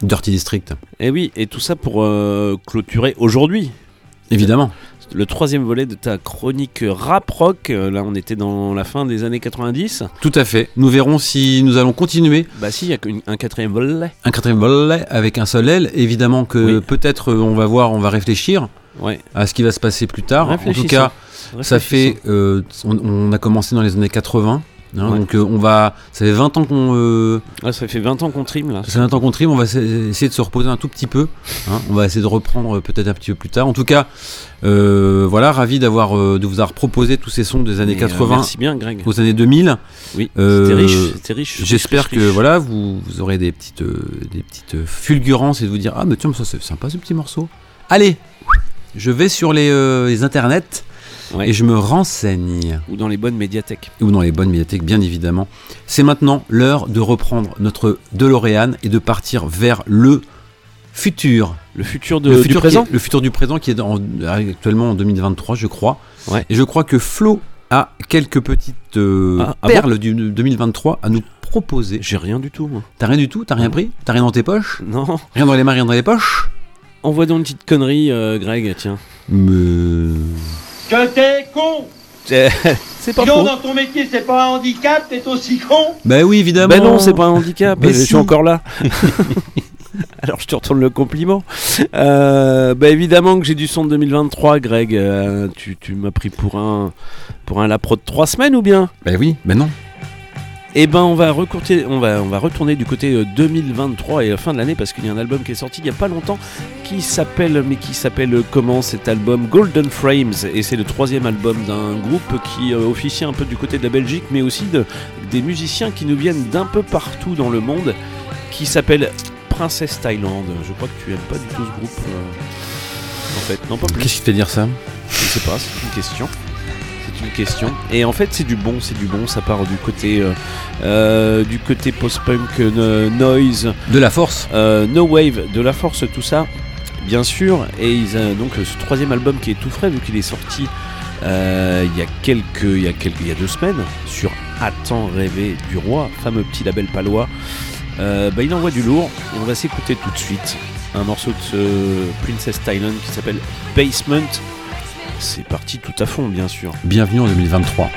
Dirty District. Eh oui, et tout ça pour euh, clôturer aujourd'hui. Évidemment. Le troisième volet de ta chronique rap rock. Euh, Là, on était dans la fin des années 90. Tout à fait. Nous verrons si nous allons continuer Bah si, il y a un quatrième volet. un quatrième volet avec un seul L. Évidemment que Oui. peut-être on va voir, on va réfléchir Ouais. à ce qui va se passer plus tard. En tout cas, ça fait. euh, on, on a commencé dans les années 80. Hein, Ouais. Donc euh, on va. Ça fait 20 ans qu'on. euh, Ouais, ça fait 20 ans qu'on trime là. ça fait 20 ans qu'on trime. On va essa- essayer de se reposer un tout petit peu. hein. On va essayer de reprendre euh, peut-être un petit peu plus tard. En tout cas, euh, voilà, ravi d'avoir de vous avoir proposé tous ces sons des années Mais, euh, 80 merci bien, Greg. aux années 2000. Oui, c'était riche, c'était riche. J'espère que riche. voilà, vous, vous aurez des petites, des petites fulgurances et de vous dire ah mais tiens ça c'est sympa ce petit morceau. Allez, je vais sur les, les internets Ouais. et je me renseigne Ou dans les bonnes médiathèques. ou dans les bonnes médiathèques bien évidemment. C'est maintenant l'heure de reprendre notre DeLorean et de partir vers le futur. Le futur de, le du futur présent est- le futur du présent qui est dans- actuellement en 2023 je crois. Ouais. Et je crois que Flo a quelques petites euh, Ah, ah perles du 2023 à nous proposer. J'ai rien du tout, moi. T'as rien du tout? T'as rien pris? T'as rien dans tes poches? Non. Rien dans les mains, rien dans les poches? Envoie donc une petite connerie, euh, Greg, tiens. Mais... Que t'es con C'est pas Sinon, faux. dans ton métier, c'est pas un handicap, t'es aussi con Bah oui, évidemment Ben non, c'est pas un handicap, Mais je si. suis encore là. Alors je te retourne le compliment. Euh, bah évidemment que j'ai du son de 2023, Greg. Euh, tu tu m'as pris pour un pour un lapro de trois semaines ou bien? Bah oui, bah non. Eh ben on va recourter, on va on va retourner du côté euh, 2023 et la fin de l'année parce qu'il y a un album qui est sorti il y a pas longtemps qui s'appelle mais qui s'appelle euh, comment cet album? Golden Frames et c'est le troisième album d'un groupe qui euh, officie un peu du côté de la Belgique mais aussi de des musiciens qui nous viennent d'un peu partout dans le monde qui s'appelle Princess Thailand. Je crois que tu aimes pas du tout ce groupe euh, en fait non pas plus. Qu'est-ce qui te fait dire ça? Je sais pas, c'est une question. Une question. Et en fait, c'est du bon, c'est du bon. Ça part du côté, euh, euh, du côté post-punk, euh, noise, De la force euh, no wave, de la force, tout ça, bien sûr. Et ils ont donc ce troisième album qui est tout frais vu qu'il est sorti il y a quelques, il y a quelques, il y a deux semaines sur Attends rêver du roi, fameux petit label palois. Euh, bah, il envoie du lourd. On va s'écouter tout de suite un morceau de ce Princess Thailand qui s'appelle Basement. C'est parti tout à fond, bien sûr. Bienvenue en 2023.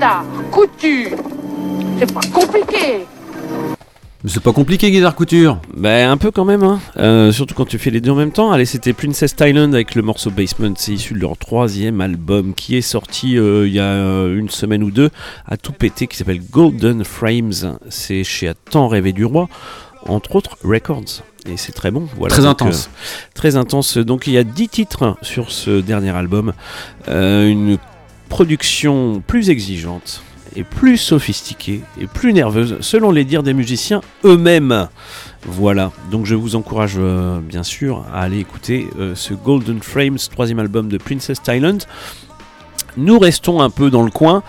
Guitare, couture. C'est pas compliqué. Mais c'est pas compliqué, Guitare Couture. Bah un peu quand même, hein. Euh, surtout quand tu fais les deux en même temps. Allez, c'était Princess Thailand avec le morceau Basement. C'est issu de leur troisième album qui est sorti euh, il y a euh, une semaine ou deux à tout péter, qui s'appelle Golden Frames. C'est chez À Temps Rêvé du Roi, entre autres Records. Et c'est très bon. Voilà, Très Donc, intense. euh, très intense. Donc il y a 10 titres sur ce dernier album. Euh, une production plus exigeante et plus sophistiquée et plus nerveuse selon les dires des musiciens eux-mêmes. Voilà, donc je vous encourage euh, bien sûr à aller écouter euh, ce Golden Frames, troisième album de Princess Thailand. Nous restons un peu dans le coin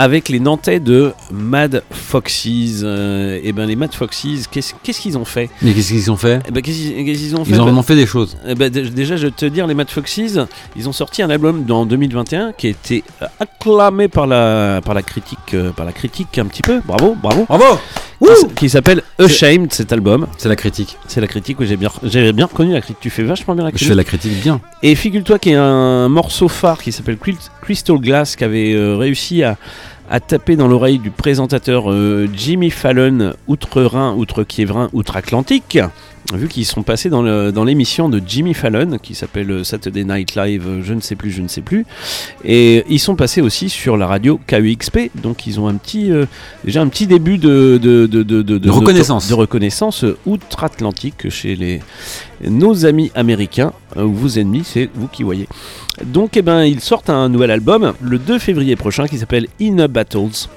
avec les Nantais de Mad Foxes. et ben les Mad Foxes, qu'est-ce qu'ils ont fait? Mais qu'est-ce qu'ils ont fait? Eh ben, qu'est-ce qu'ils ont fait? Ils ont Bah, vraiment fait des choses. eh ben, déjà, je vais te dire, les Mad Foxes, ils ont sorti un album en 2021 qui a été euh, acclamé par la, par la critique, euh, par la critique un petit peu. Bravo, bravo. Bravo Qui s'appelle Ashamed, cet album. C'est la critique. C'est la critique, oui, j'ai bien, bien reconnu la critique. Tu fais vachement bien la Je critique. fais la critique bien. Et figure-toi qu'il y a un morceau phare qui s'appelle Cry- Crystal Glass qui avait euh, réussi à, à taper dans l'oreille du présentateur euh, Jimmy Fallon, outre-Rhin, outre-Kievrin, outre-Atlantique. Vu qu'ils sont passés dans le- dans l'émission de Jimmy Fallon qui s'appelle Saturday Night Live, euh, je ne sais plus, je ne sais plus. Et ils sont passés aussi sur la radio KUXP, donc ils ont un petit, euh, déjà un petit début de, de, de, de, reconnaissance. de reconnaissance outre-Atlantique chez les, nos amis américains, euh, ou vos ennemis, c'est vous qui voyez. Donc eh ben, ils sortent un nouvel album le 2 février prochain qui s'appelle Inner Battles.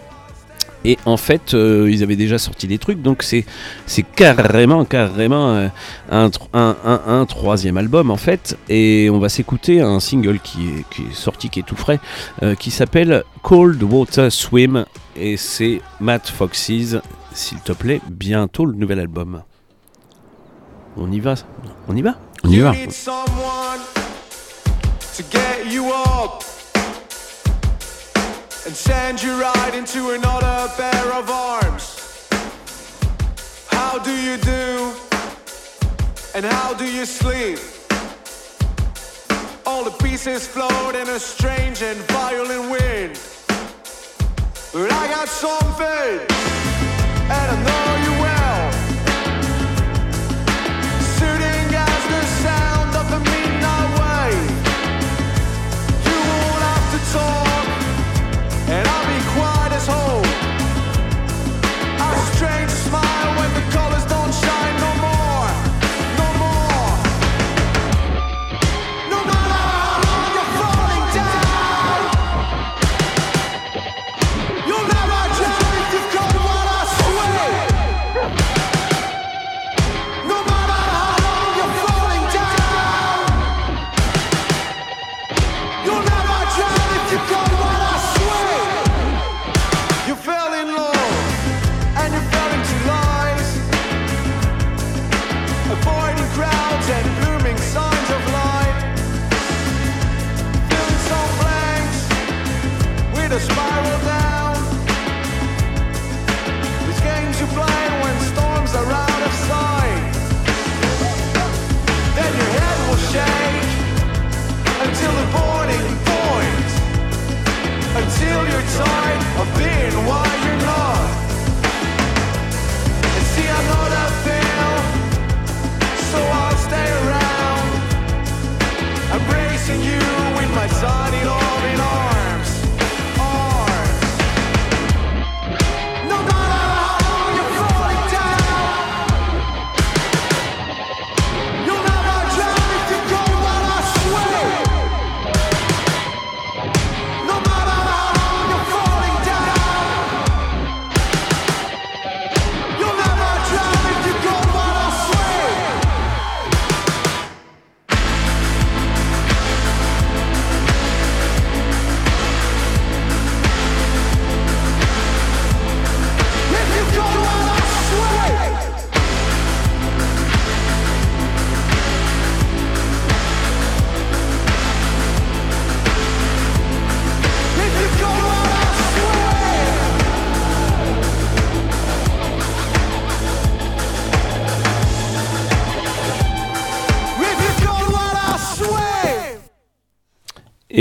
Et en fait, euh, ils avaient déjà sorti des trucs, donc c'est c'est carrément, carrément euh, un, un- un troisième album en fait. Et on va s'écouter un single qui est, qui est sorti, qui est tout frais, euh, qui s'appelle Cold Water Swim. Et c'est Matt Foxes, s'il te plaît, bientôt le nouvel album. On y va? On y va? On y va. And send you right into another pair of arms. How do you do? And how do you sleep? All the pieces float in a strange and violent wind. But I got something,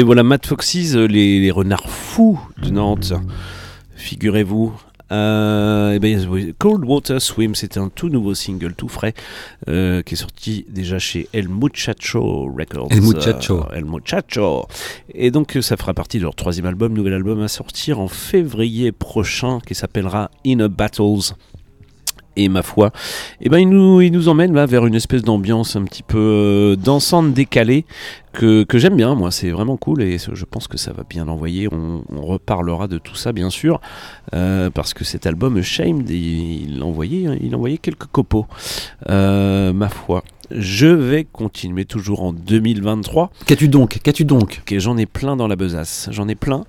Et voilà, Mad Foxes, euh, les, les renards fous de Nantes, figurez-vous. Euh, eh ben, Cold Water Swim, c'était un tout nouveau single, tout frais, euh, qui est sorti déjà chez El Muchacho Records. El Muchacho. Euh, El Muchacho. Et donc, ça fera partie de leur troisième album, nouvel album à sortir en février prochain, qui s'appellera Inner Battles. Et ma foi, eh ben, il, nous, il nous emmène là vers une espèce d'ambiance un petit peu euh, dansante, décalée, que, que j'aime bien, moi, c'est vraiment cool et je pense que ça va bien l'envoyer. On, on reparlera de tout ça, bien sûr, euh, parce que cet album Shamed, il, il envoyait, il envoyait quelques copeaux. Euh, ma foi, je vais continuer toujours en 2023. Qu'as-tu donc? Qu'as-tu donc? Ok, j'en ai plein dans la besace, j'en ai plein.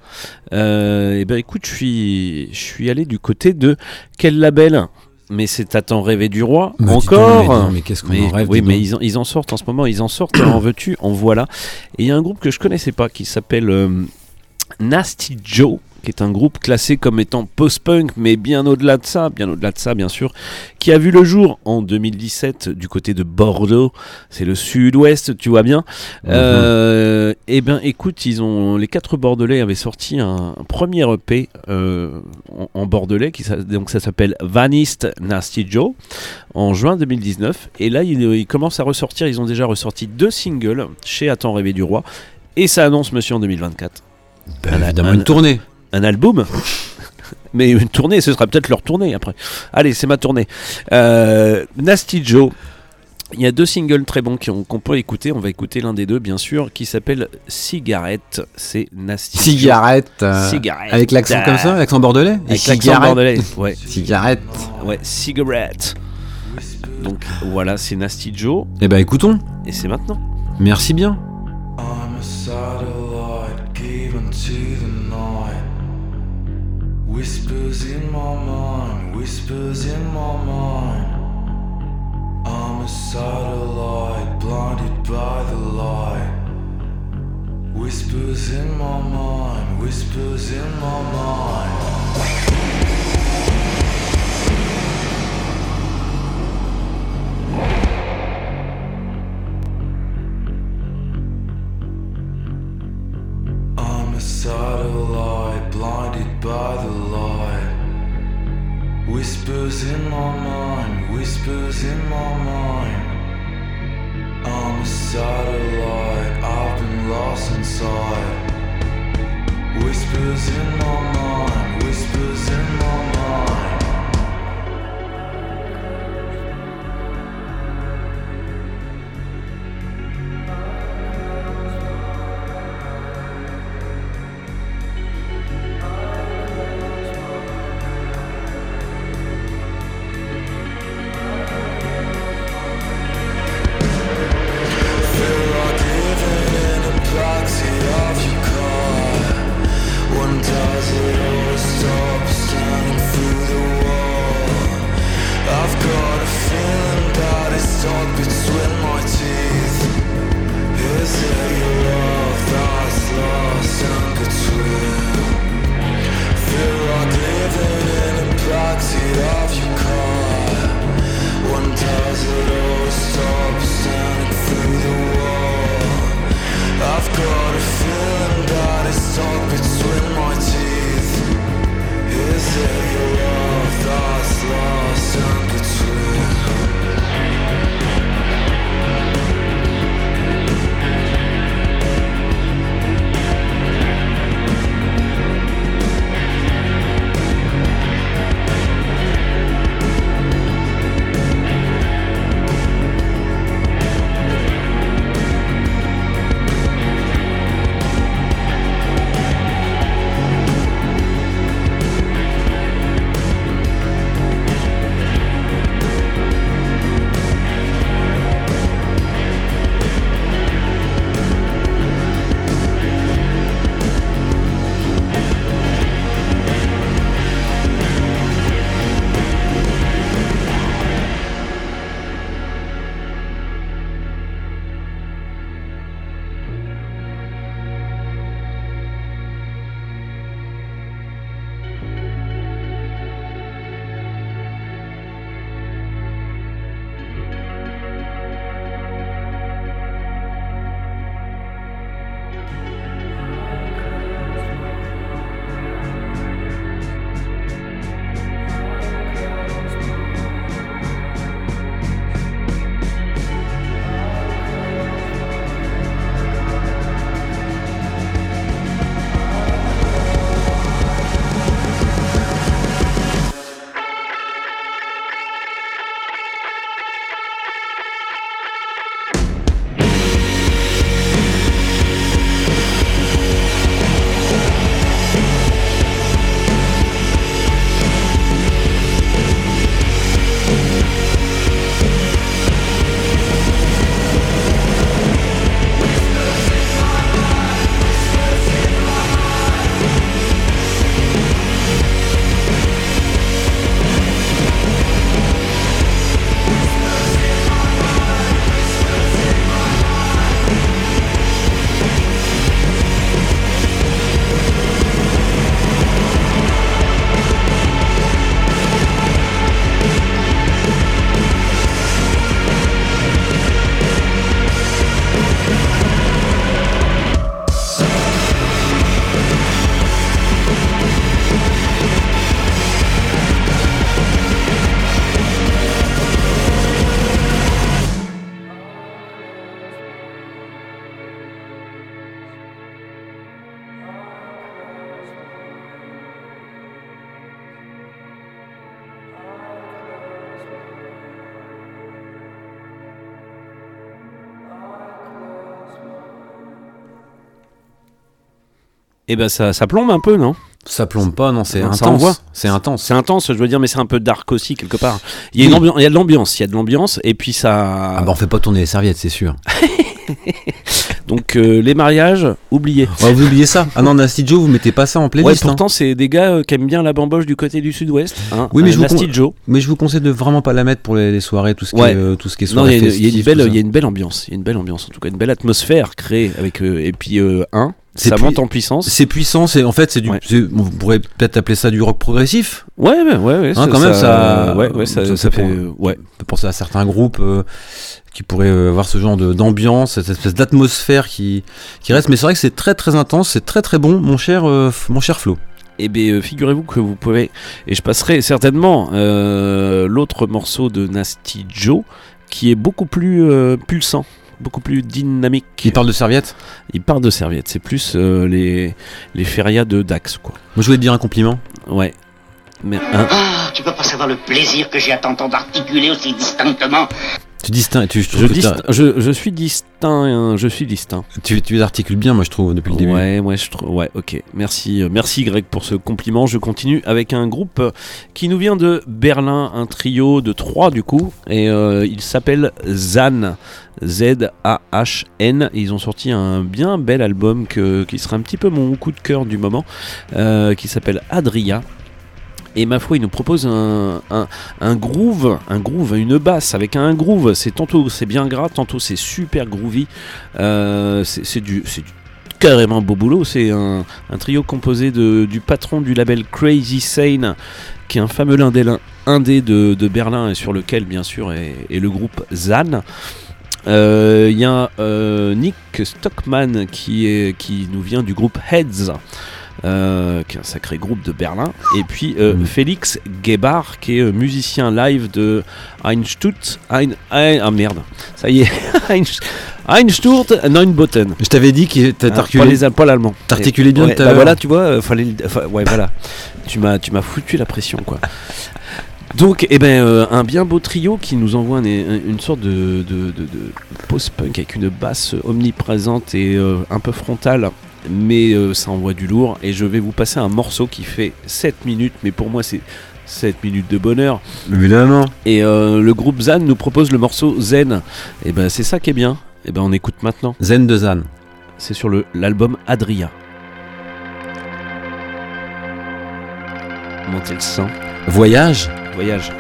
Euh, et ben écoute, je suis, je suis allé du côté de quel label? Mais c'est à t'en rêver du roi Mais encore. mais qu'est-ce qu'on en rêve, Oui, mais donc. ils en, ils en sortent en ce moment. Ils en sortent. en veux-tu En voilà. Et il y a un groupe que je connaissais pas qui s'appelle euh, Nasty Joe, qui est un groupe classé comme étant post-punk, mais bien au-delà de ça, bien au-delà de ça, bien sûr, qui a vu le jour en 2017 du côté de Bordeaux. C'est le sud-ouest, tu vois bien. Euh, eh bien, écoute, ils ont les quatre Bordelais avaient sorti un, un premier EP euh, en, en bordelais qui donc ça s'appelle Vanist Nasty Joe en juin 2019. Et là, ils, ils commencent à ressortir. Ils ont déjà ressorti deux singles chez Attends rêver du roi. Et ça annonce Monsieur en 2024. Bah, évidemment, une tournée. Un album Mais une tournée, ce sera peut-être leur tournée après. Allez, c'est ma tournée. Euh, Nasty Joe. Il y a deux singles très bons qu'on peut écouter. On va écouter l'un des deux, bien sûr, qui s'appelle Cigarette. C'est Nasty Joe. Cigarette. euh, Cigarette. Avec l'accent comme ça L'accent bordelais Avec l'accent cigarette. bordelais. Ouais. Cigarette. Ouais, cigarette. Donc voilà, c'est Nasty Joe. Eh ben écoutons. Et c'est maintenant. Merci bien. I'm a Whispers in my mind, whispers in my mind. I'm a satellite blinded by the light. Whispers in my mind, whispers in my mind. I'm a satellite blinded by the light. Whispers in my mind, whispers in my mind. I'm a satellite, I've been lost inside. Whispers in my mind, whispers in my mind. Et ben ça, ça plombe un peu, non? Ça plombe pas, non, c'est intense. C'est intense. C'est intense, je veux dire, mais c'est un peu dark aussi quelque part. Il y a, une Oui. ambiance, il y a de l'ambiance, il y a de l'ambiance, et puis ça. Ah bah on fait pas tourner les serviettes, c'est sûr. Donc euh, les mariages, oubliez. Ouais, vous oubliez ça? Ah non, Nasty Joe, vous mettez pas ça en Ouais, playlist. hein. pourtant c'est des gars euh, qui aiment bien la bamboche du côté du sud-ouest. hein. Oui, mais Euh, je, vous Nasty Joe. mais je vous conseille de vraiment pas la mettre pour les, les soirées, tout ce qui Ouais. est, euh, tout ce qui est Non, soirée il y, a une- il y a une festive, belle, il y a une belle ambiance, il y a une belle ambiance en tout cas, une belle atmosphère créée avec et puis un, ça monte en puissance. C'est puissant, c'est en fait c'est du, Ouais. on pourrait peut-être appeler ça du rock progressif. Ouais, ouais, ouais, Hein, ça, quand même, ça- ouais, ouais, ça, ça ça fait ouais. On peut penser à certains groupes euh, qui pourraient euh, avoir ce genre d'ambiance, cette espèce d'atmosphère qui, qui reste. Mais c'est vrai que c'est très très intense, c'est très très bon, mon cher, euh, mon cher Flo. Eh bien, euh, figurez-vous que vous pouvez, et je passerai certainement euh, l'autre morceau de Nasty Joe, qui est beaucoup plus pulsant, beaucoup plus dynamique. Qui parle de serviettes Il parle de serviettes, c'est plus euh, les, les férias de Dax, quoi. Moi je voulais te dire un compliment. Ouais. Mais, hein, Ah, tu peux pas savoir le plaisir que j'ai à t'entendre articuler aussi distinctement. Tu distingues, tu, je je, je, je suis distinct, je suis distinct. tu, tu les articules bien, moi je trouve, depuis le début. Ouais, ouais, je trouve. Ouais, ok. Merci, euh, merci Greg pour ce compliment. Je continue avec un groupe euh, qui nous vient de Berlin, un trio de trois du coup, et euh, il s'appelle Zan. Z-A-H-N. Ils ont sorti un bien bel album que, qui sera un petit peu mon coup de cœur du moment, euh, qui s'appelle Adria. Et ma foi, il nous propose un, groove, un groove, une basse avec un groove. C'est tantôt c'est bien gras, tantôt c'est super groovy. Euh, c'est du, du carrément beau boulot. C'est un, trio composé de, du patron du label Crazy Sane, qui est un fameux indé, indé de, de Berlin et sur lequel, bien sûr, est, le groupe Zan. Euh, Il y a euh, Nick Stockman qui, qui nous vient du groupe Heads. Euh, qui est un sacré groupe de Berlin, et puis euh, Mm. Félix Gebhardt, qui est euh, musicien live de Einstut, Ein, Ein- ah merde, ça y est, Einst- Einsturt Neunbotten. Je t'avais dit que Hein, pas les pas l'allemand. t'articulais bien Ouais, bah voilà, tu vois, euh, fallait, ouais, voilà. Tu m'as, tu m'as foutu la pression, quoi. Donc, eh ben, euh, un bien beau trio qui nous envoie un- un- une sorte de, de, de- de post-punk avec une basse omniprésente et euh, un peu frontale, mais euh, ça envoie du lourd. Et je vais vous passer un morceau qui fait 7 minutes, mais pour moi, c'est 7 minutes de bonheur. Évidemment. Et euh, le groupe Zan nous propose le morceau Zen. Et ben, c'est ça qui est bien. Et ben, on écoute maintenant. Zen de Zan. C'est sur l'album Adria. Montez le sang. Voyage. Voyage.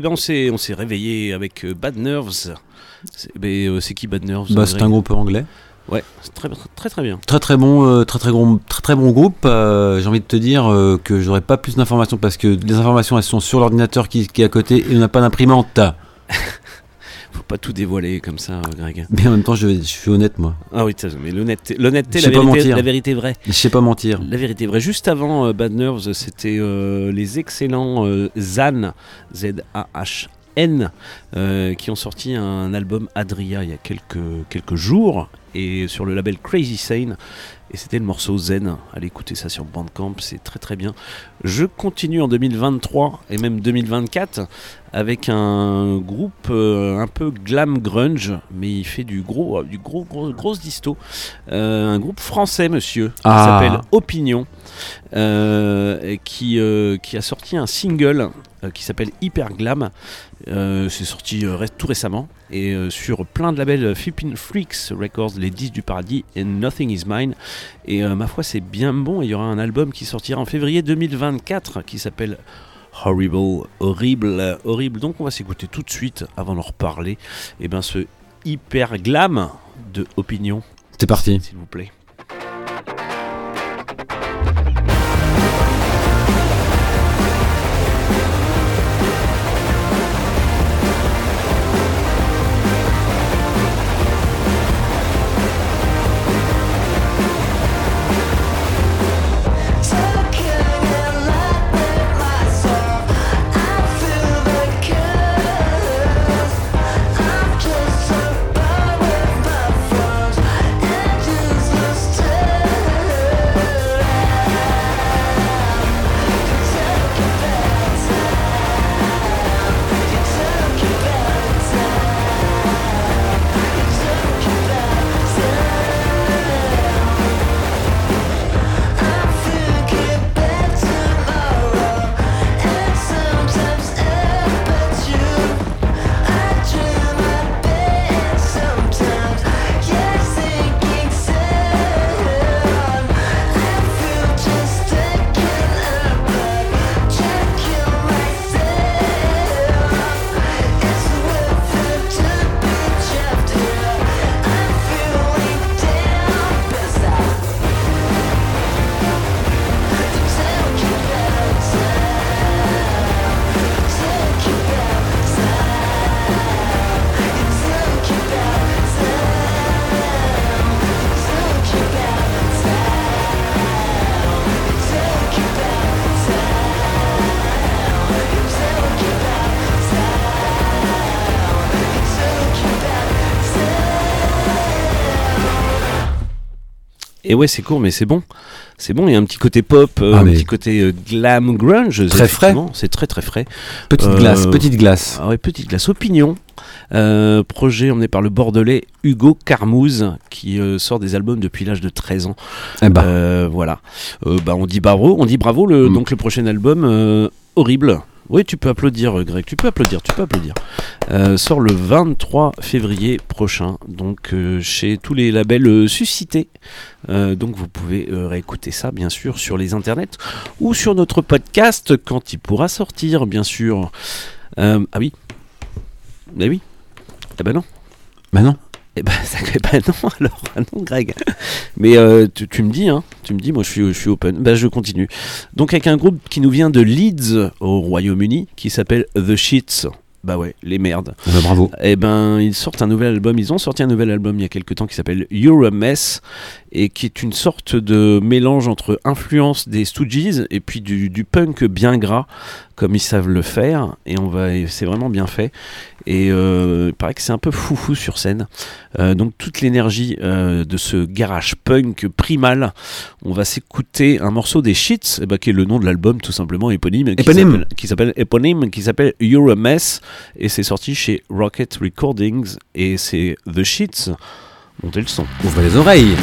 Et ben on s'est on s'est réveillé avec euh, Bad Nerves. C'est euh, c'est qui Bad Nerves Bah, c'est un groupe anglais. Ouais, c'est très très très bien. Très très bon, euh, très très bon, très très bon groupe. Euh, J'ai envie de te dire euh, que j'aurais pas plus d'informations parce que les informations elles sont sur l'ordinateur qui, qui est à côté et on n'a pas d'imprimante. Faut pas tout dévoiler comme ça, Greg. Mais en même temps, je, je suis honnête moi. Ah oui, mais l'honnêteté, la vérité, la vérité vraie. Je sais pas mentir. La vérité vraie. Juste avant euh, Bad Nerves, c'était euh, les excellents euh, Zan, Z-A-H-N, euh, qui ont sorti un album Adria il y a quelques, quelques jours, et sur le label Crazy Sane. Et c'était le morceau Zen. Allez écouter ça sur Bandcamp, c'est très très bien. Je continue en 2023 et même 2024 avec un groupe euh, un peu glam grunge, mais il fait du gros, du gros, gros grosse disto. Euh, un groupe français, monsieur, qui Ah. s'appelle Opinion, euh, qui, euh, qui a sorti un single euh, qui s'appelle Hyper Glam. Euh, c'est sorti euh, tout récemment et euh, sur plein de labels euh, Flippin' Freaks Records, les 10 du paradis et Nothing Is Mine. Et euh, ma foi, c'est bien bon. Il y aura un album qui sortira en février 2024 qui s'appelle Horrible, horrible, horrible. Donc on va s'écouter tout de suite avant d'en reparler. Et ben ce hyper glam de opinion. C'est parti. S'il vous plaît. Et ouais, c'est court, mais c'est bon. C'est bon, il y a un petit côté pop, euh, Ah, un petit côté euh, glam grunge. Très frais. C'est très très frais. Petite Euh, glace, petite glace. Ah ouais, petite glace. Opinion. Euh, projet emmené par le Bordelais Hugo Carmouze, qui euh, sort des albums depuis l'âge de 13 ans. Eh ben. Euh, voilà. Euh, bah, on dit bravo. On dit bravo. Le, Mm. Donc le prochain album, euh, horrible. Oui, tu peux applaudir, euh, Greg. Tu peux applaudir. Tu peux applaudir. Euh, sort le 23 février prochain, donc euh, chez tous les labels suscités. Donc vous pouvez réécouter ça, bien sûr, sur les internets ou sur notre podcast quand il pourra sortir, bien sûr. Ah oui. Bah oui. Ah bah non. Bah non. Eh ben, ça, ben non, alors, ah non, Greg. Mais euh, tu, tu me dis, hein, tu me dis, moi je suis, je suis open. Bah, je continue. Donc, avec un groupe qui nous vient de Leeds, au Royaume-Uni, qui s'appelle The Sheets. Bah ouais, les merdes. Eh ben, bravo. Eh ben, ils sortent un nouvel album. Ils ont sorti un nouvel album il y a quelques temps qui s'appelle You're a Mess et qui est une sorte de mélange entre influence des Stooges et puis du, du punk bien gras, comme ils savent le faire. Et on va, c'est vraiment bien fait. Et euh, il paraît que c'est un peu foufou sur scène. Euh, donc toute l'énergie euh, de ce garage punk primal, on va s'écouter un morceau des Sheets, eh ben, qui est le nom de l'album tout simplement éponyme, qui s'appelle- qui s'appelle éponyme, qui s'appelle You're a Mess, et c'est sorti chez Rocket Recordings, et c'est The Sheets. Montez le son. Ouvrez les oreilles.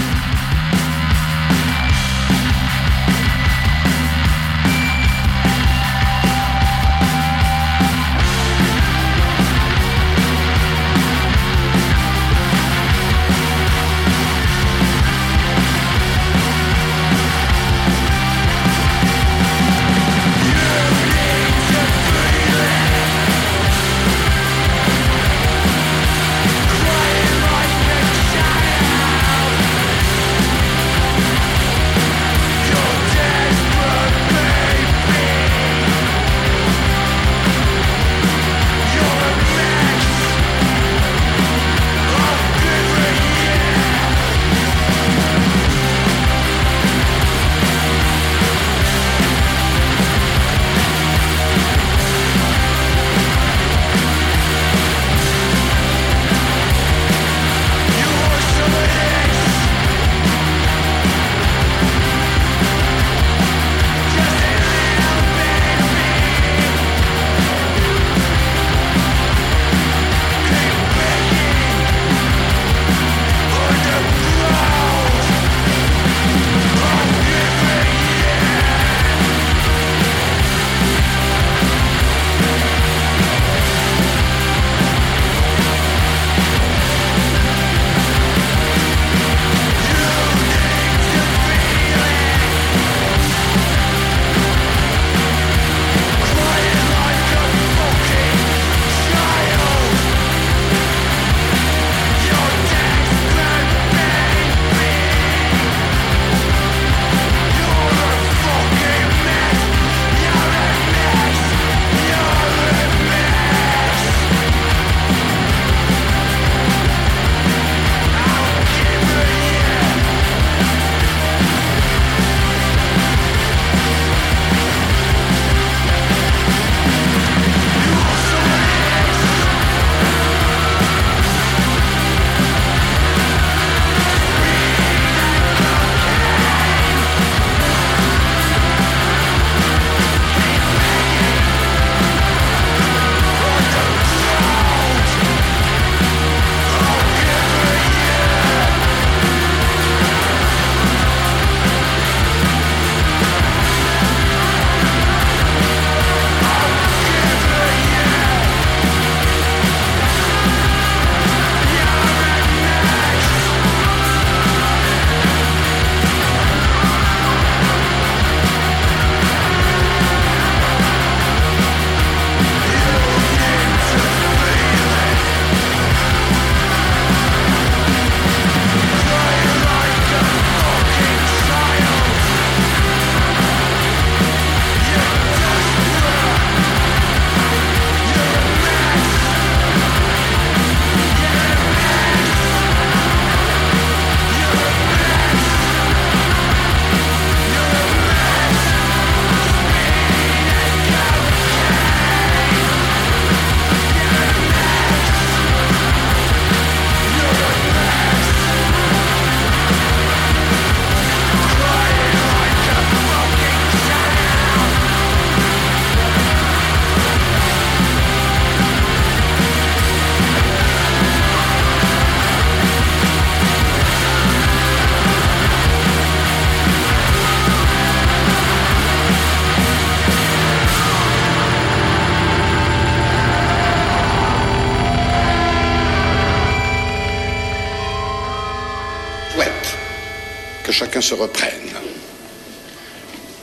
Se reprenne.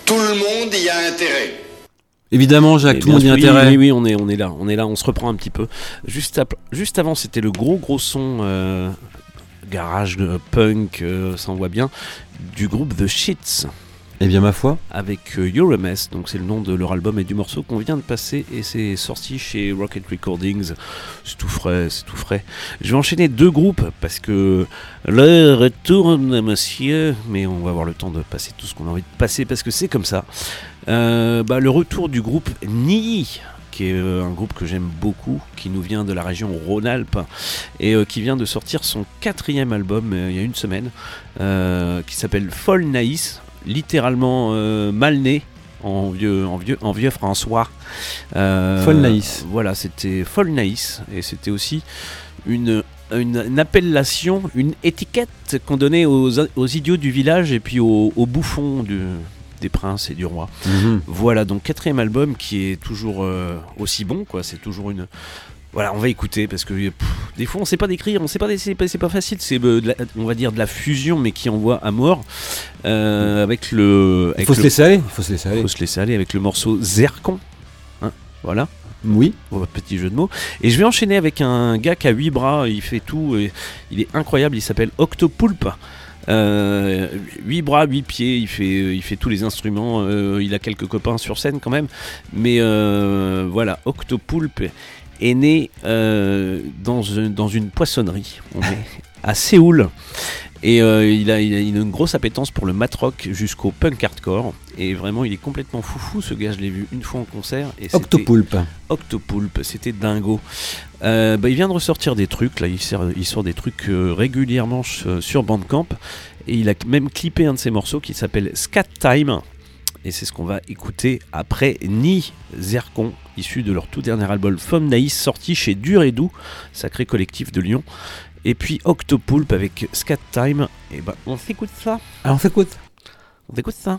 Tout le monde y a intérêt. Évidemment, Jacques, tout le monde y a intérêt. Oui, oui, on est, on est là, on est là, on se reprend un petit peu. Juste, avant, c'était le gros gros son euh, garage euh, punk, euh, ça envoie bien, du groupe The Shits. Eh bien, ma foi. Avec euh, Euromess, donc c'est le nom de leur album et du morceau qu'on vient de passer et c'est sorti chez Rocket Recordings. C'est tout frais, c'est tout frais. Je vais enchaîner deux groupes parce que l'heure retourne, monsieur, mais on va avoir le temps de passer tout ce qu'on a envie de passer parce que c'est comme ça. Euh, bah, le retour du groupe Nii qui est euh, un groupe que j'aime beaucoup, qui nous vient de la région Rhône-Alpes et euh, qui vient de sortir son quatrième album il y a une semaine, qui s'appelle Folle Naïs, littéralement euh, mal né en vieux, en vieux, en vieux François. Euh, Folle Naïs. Voilà, c'était Folle Naïs et c'était aussi une, une, une appellation, une étiquette qu'on donnait aux, aux idiots du village et puis aux, aux bouffons du- des princes et du roi. Mhm. Voilà, donc quatrième album qui est toujours euh, aussi bon, quoi. C'est toujours une. Voilà, on va écouter parce que pff, des fois on sait pas décrire, on sait pas, c'est pas, facile. C'est euh, de la- on va dire de la fusion, mais qui envoie à mort euh, avec le. Il faut se laisser aller. Il faut se laisser aller. faut se laisser aller avec le morceau Zercon. Hein, voilà. Oui. Oh, petit jeu de mots. Et je vais enchaîner avec un gars qui a 8 bras, il fait tout, et il est incroyable, il s'appelle Octopoulpe. Euh, 8 bras, 8 pieds, il fait, il fait tous les instruments, euh, il a quelques copains sur scène quand même. Mais euh, voilà, Octopoulpe est né euh, dans, une, dans une poissonnerie. On est à Séoul. Et euh, il, a, il a une grosse appétence pour le mat rock jusqu'au punk hardcore. Et vraiment, il est complètement foufou ce gars. Je l'ai vu une fois en concert. Et Octopoulpe. Octopoulpe, c'était dingo. Euh, bah, il vient de ressortir des trucs, là, il sort, il sort des trucs régulièrement sur Bandcamp. Et il a même clippé un de ses morceaux qui s'appelle Scat Time. Et c'est ce qu'on va écouter après Ni Zercon, issu de leur tout dernier album Femme Naïs, sorti chez Dur et Doux, sacré collectif de Lyon. Et puis Octopoulpe avec Scat Time. Et bah, on s'écoute ça. Alors, on s'écoute. On écoute ça.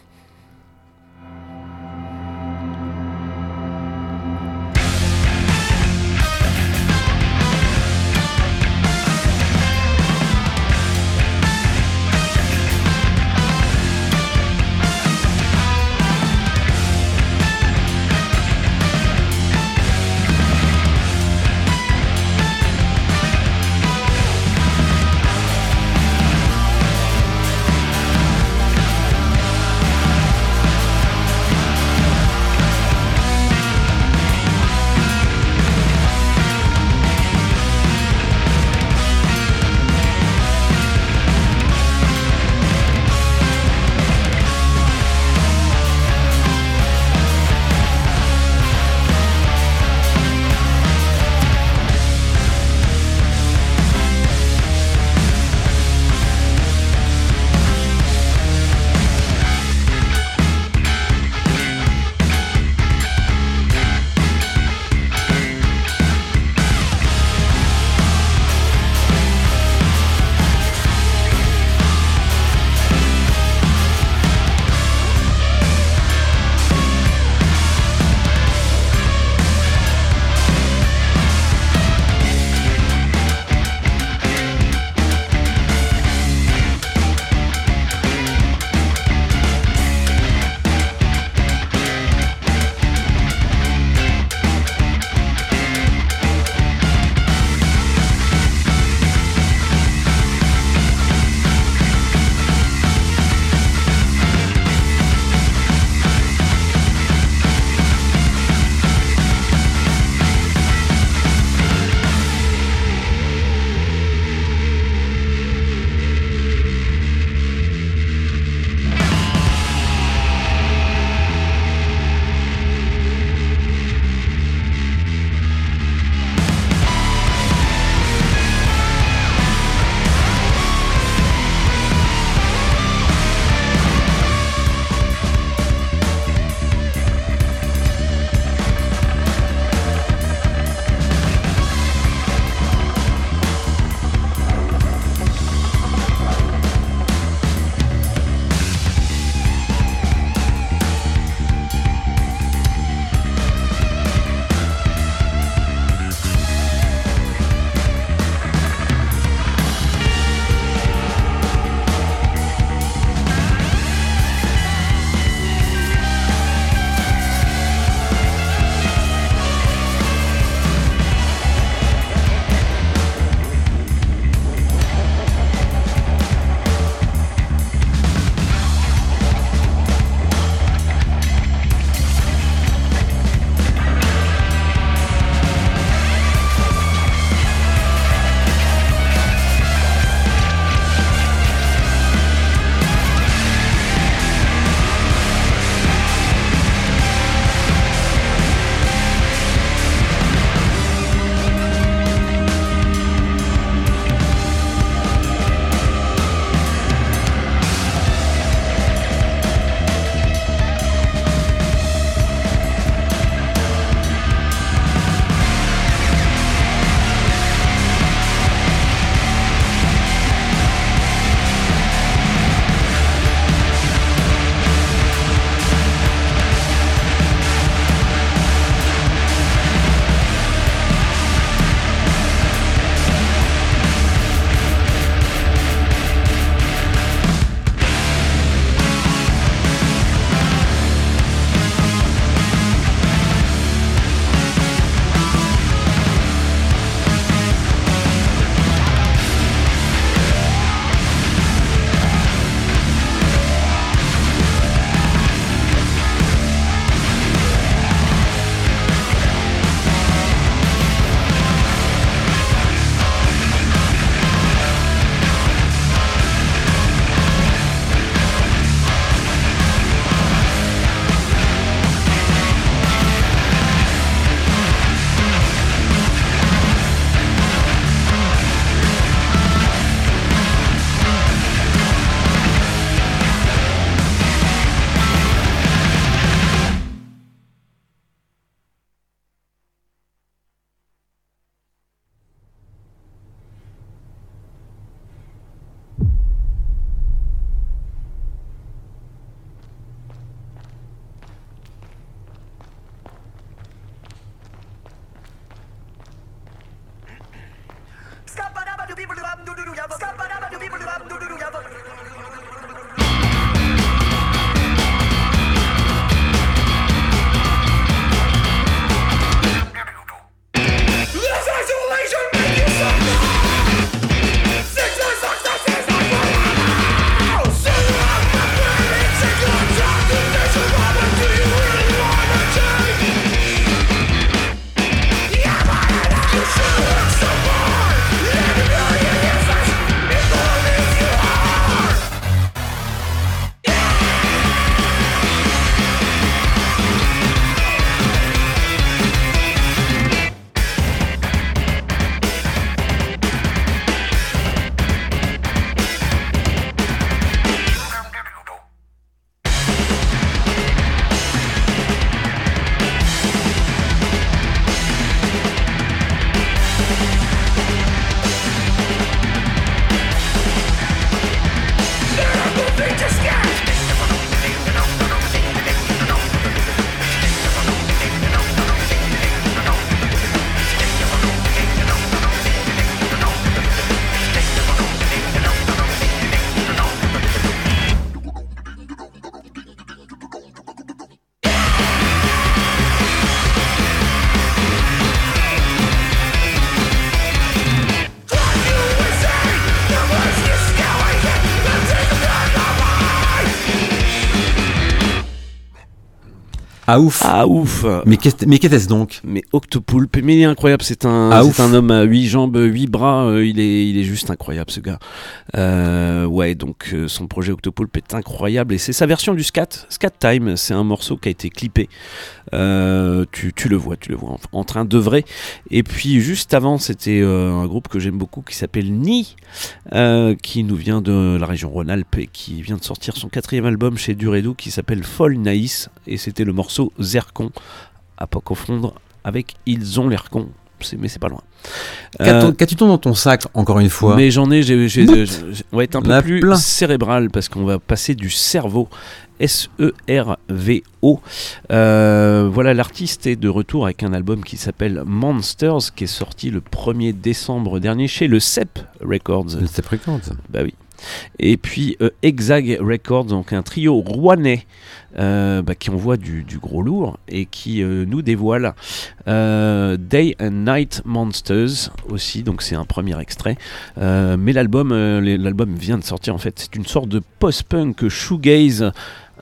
Ah ouf. Ah ouf. Mais qu'était-ce donc? Mais Octopoulpe, mais il est incroyable, c'est un, Ah, un homme à 8 jambes, 8 bras, euh, il, est, il est juste incroyable ce gars. Euh, ouais, donc euh, son projet Octopoulpe est incroyable et c'est sa version du scat, Scat Time, c'est un morceau qui a été clippé. Tu, tu le vois, tu le vois en, en train d'œuvrer. Et puis juste avant, c'était un groupe que j'aime beaucoup qui s'appelle Ni, qui nous vient de la région Rhône-Alpes et qui vient de sortir son quatrième album chez Duredou qui s'appelle Folle Naïs et c'était le morceau Zercon à pas confondre avec Ils ont l'air C'est- mais c'est pas loin. Qu'as-tu Euh, qu'as-tu dans ton sac, encore une fois? Mais j'en ai, j'ai, on va être un peu plus plein. cérébral parce qu'on va passer du cerveau. S-E-R-V-O. Euh, voilà, l'artiste est de retour avec un album qui s'appelle Monsters, qui est sorti le 1er décembre dernier chez le CEP Records. Le Step Records. Bah oui. Et puis euh, Exag Records, donc un trio rouennais euh, bah, qui envoie du, gros lourd et qui euh, nous dévoile Day and Night Monsters aussi, donc c'est un premier extrait. Mais l'album, l'album vient de sortir en fait, c'est une sorte de post-punk shoegaze.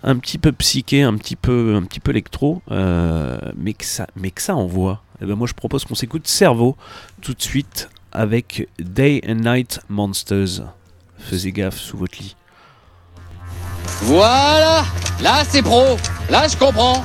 Un petit peu psyché, un petit peu, un petit peu électro, mais que ça, mais que ça envoie. Et ben moi je propose qu'on s'écoute Cerveau tout de suite avec Day and Night Monsters. Faisez gaffe sous votre lit. Voilà. Là, c'est pro. Là, je comprends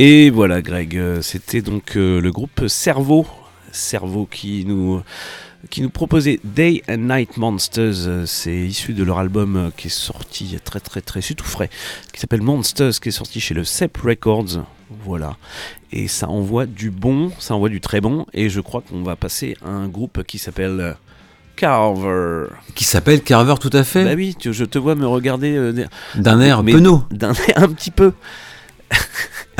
Et voilà, Greg, euh, c'était donc euh, le groupe Cerveau, Cerveau qui nous qui nous proposait Day and Night Monsters. Euh, C'est issu de leur album qui est sorti très très très, c'est tout frais, qui s'appelle Monsters, qui est sorti chez le Sep Records. Voilà. Et ça envoie du bon, ça envoie du très bon. Et je crois qu'on va passer à un groupe qui s'appelle Carver. Qui s'appelle Carver, tout à fait. Bah oui, tu- je te vois me regarder euh, D'un air penaud. D'un air un petit peu.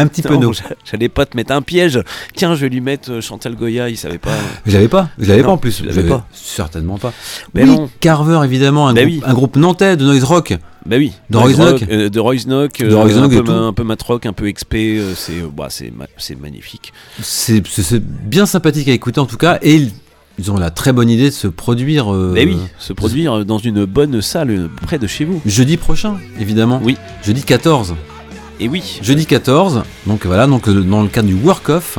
Un petit Non, penaud. j'a- J'allais pas te mettre un piège. Tiens, je vais lui mettre euh, Chantal Goya, il savait pas. Je l'avais pas, l'avais Non, pas en plus. l'avais J'avais- pas. Certainement pas. Mais oui, non. Carver évidemment, un, Bah groupe, oui. un groupe nantais de noise rock. Bah oui. De Knock. euh, de Royce Knock, De euh, Royce un, Knock et peu, un peu matrock, un peu XP, euh, c'est bah, c'est ma- c'est magnifique. C'est bien sympathique à écouter en tout cas, et ils, ils ont la très bonne idée de se produire. euh, Mais oui, se produire dans une bonne salle près de chez vous. Jeudi prochain, évidemment. Oui. Jeudi 14. Et oui. Jeudi 14, donc voilà, donc euh, dans le cadre du Work Off.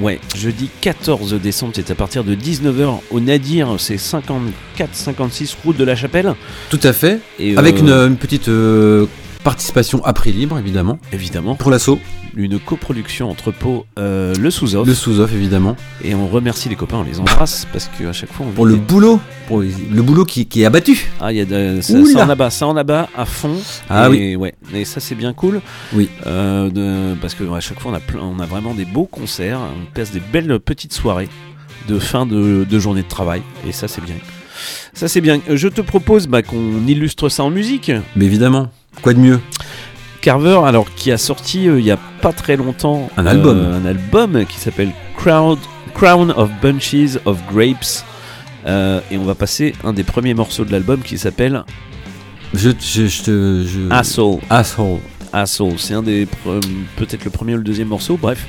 Ouais, jeudi 14 décembre, c'est à partir de 19h au Nadir, c'est 54-56 route de la Chapelle. Tout à fait. Et, Avec euh, une, une petite euh, participation à prix libre, évidemment. Évidemment. Pour l'assaut. Une coproduction entre Pau, euh, le sous-off. Le sous-off, évidemment. Et on remercie les copains, on les embrasse parce qu'à chaque fois on Pour le des- boulot, pour le boulot qui, qui est abattu. Ah, il y a de, ça, en abat, ça en abat à fond. Ah et, oui. Ouais, et ça c'est bien cool. Oui. Euh, de- parce que à chaque fois on a, plein, on a vraiment des beaux concerts, on passe des belles petites soirées de fin de, de journée de travail. Et ça c'est bien. Ça c'est bien. Je te propose bah, qu'on illustre ça en musique. Mais évidemment, quoi de mieux Carver, alors qui a sorti euh, il y a pas très longtemps Un album. euh, un album qui s'appelle Crown, Crown of Bunches of Grapes. Euh, et on va passer un des premiers morceaux de l'album qui s'appelle Je, je, je te. Je... Asshole. Asshole. Asshole, c'est un des peut-être le premier ou le deuxième morceau, bref.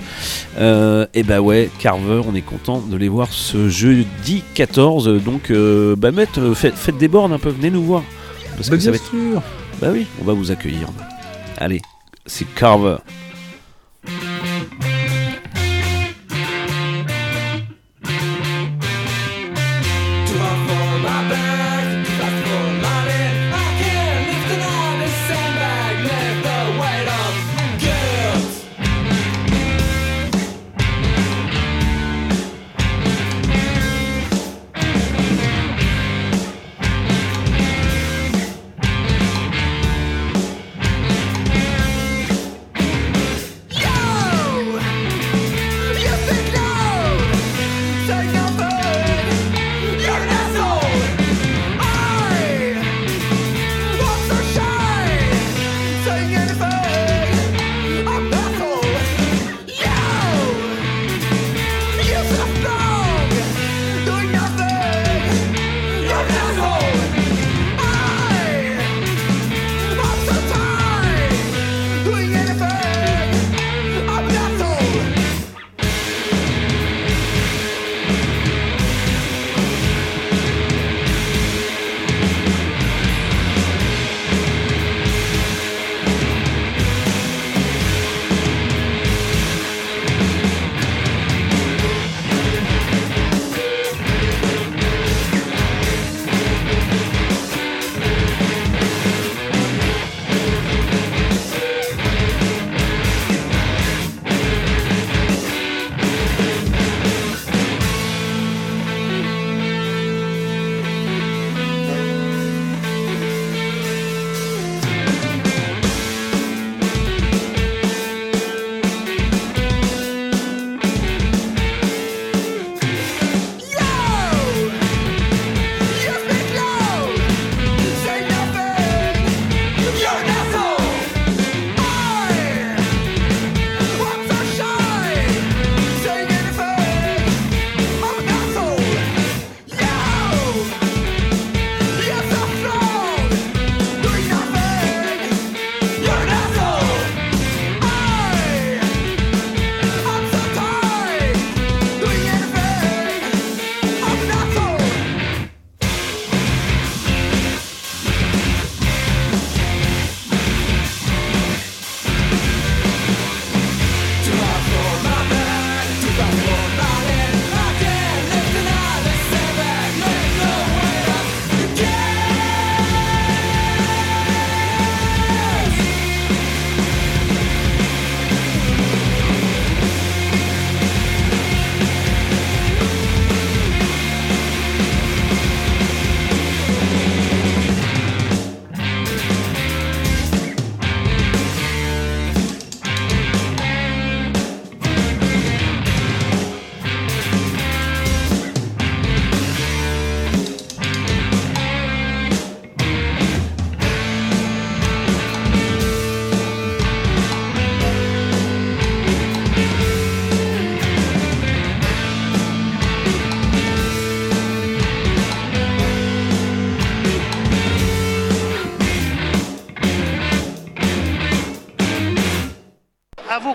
Euh, et bah ouais, Carver, on est content de les voir ce jeudi 14. Donc, euh, bah faites, faites des bornes un peu, venez nous voir. Parce Bah, que ça bien va être. sûr. Bah oui, on va vous accueillir. Allez, c'est Carver.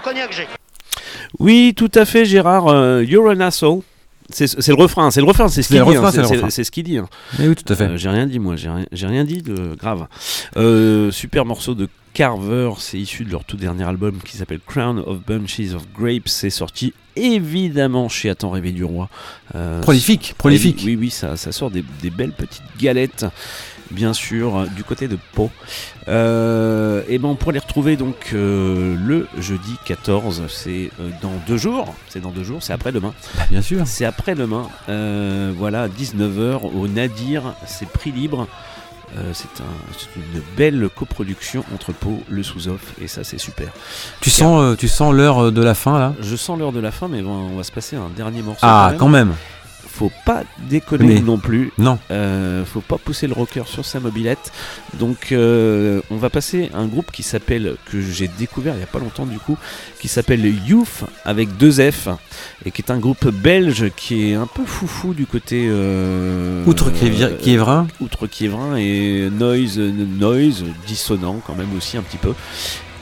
Cognac G. Oui, tout à fait, Gérard. euh, you're an asshole. C'est le refrain, c'est le refrain, c'est ce qu'il dit. hein, c'est ce qu'il dit. hein. Eh oui, tout à fait. Euh, j'ai rien dit, moi, j'ai rien, dit de grave. Euh, super morceau de Carver, c'est issu de leur tout dernier album qui s'appelle Crown of Bunches of Grapes. C'est sorti évidemment chez Attends Rêver du Roi. Euh, Prolifique, prolifique. Oui, oui, ça, ça sort des, des belles petites galettes, bien sûr, du côté de Pau. Euh, et ben on pourrait les retrouver donc euh, le jeudi 14, c'est euh, dans deux jours, c'est dans deux jours, c'est après-demain. Bah, bien sûr. C'est après-demain, voilà, 19h au Nadir, c'est prix libre. Euh, c'est un- c'est une belle coproduction entre Pau, le sous-off, et ça c'est super. Tu sens, euh, tu sens l'heure de la fin là? Je sens l'heure de la fin, mais bon, on va se passer un dernier morceau. Ah, quand même. Faut pas déconner Mais- non plus. Non. Euh, faut pas pousser le rocker sur sa mobilette. Donc, euh, on va passer à un groupe qui s'appelle, que j'ai découvert il y a pas longtemps du coup, qui s'appelle Youth avec deux F, et qui est un groupe belge qui est un peu foufou du côté. euh, Outre Kiévi- euh, Kiévrin. Outre Kiévrin et noise, noise, dissonant quand même aussi un petit peu.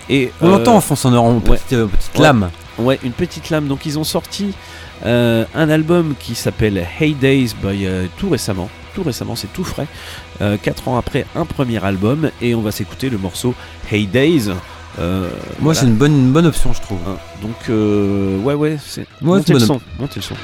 Et, On euh, l'entend en fond sonore, en petite, euh, petite Ouais. lame. Ouais, une petite lame. Donc ils ont sorti euh, un album qui s'appelle Hey Days by, euh, tout récemment. Tout récemment, c'est tout frais. Euh, quatre ans après un premier album. Et on va s'écouter le morceau Hey Days. Euh, Moi, voilà. c'est une bonne, une bonne option, je trouve. Hein, Donc, euh, ouais, ouais, c'est. Ouais, montez c'est le son. Montez le son.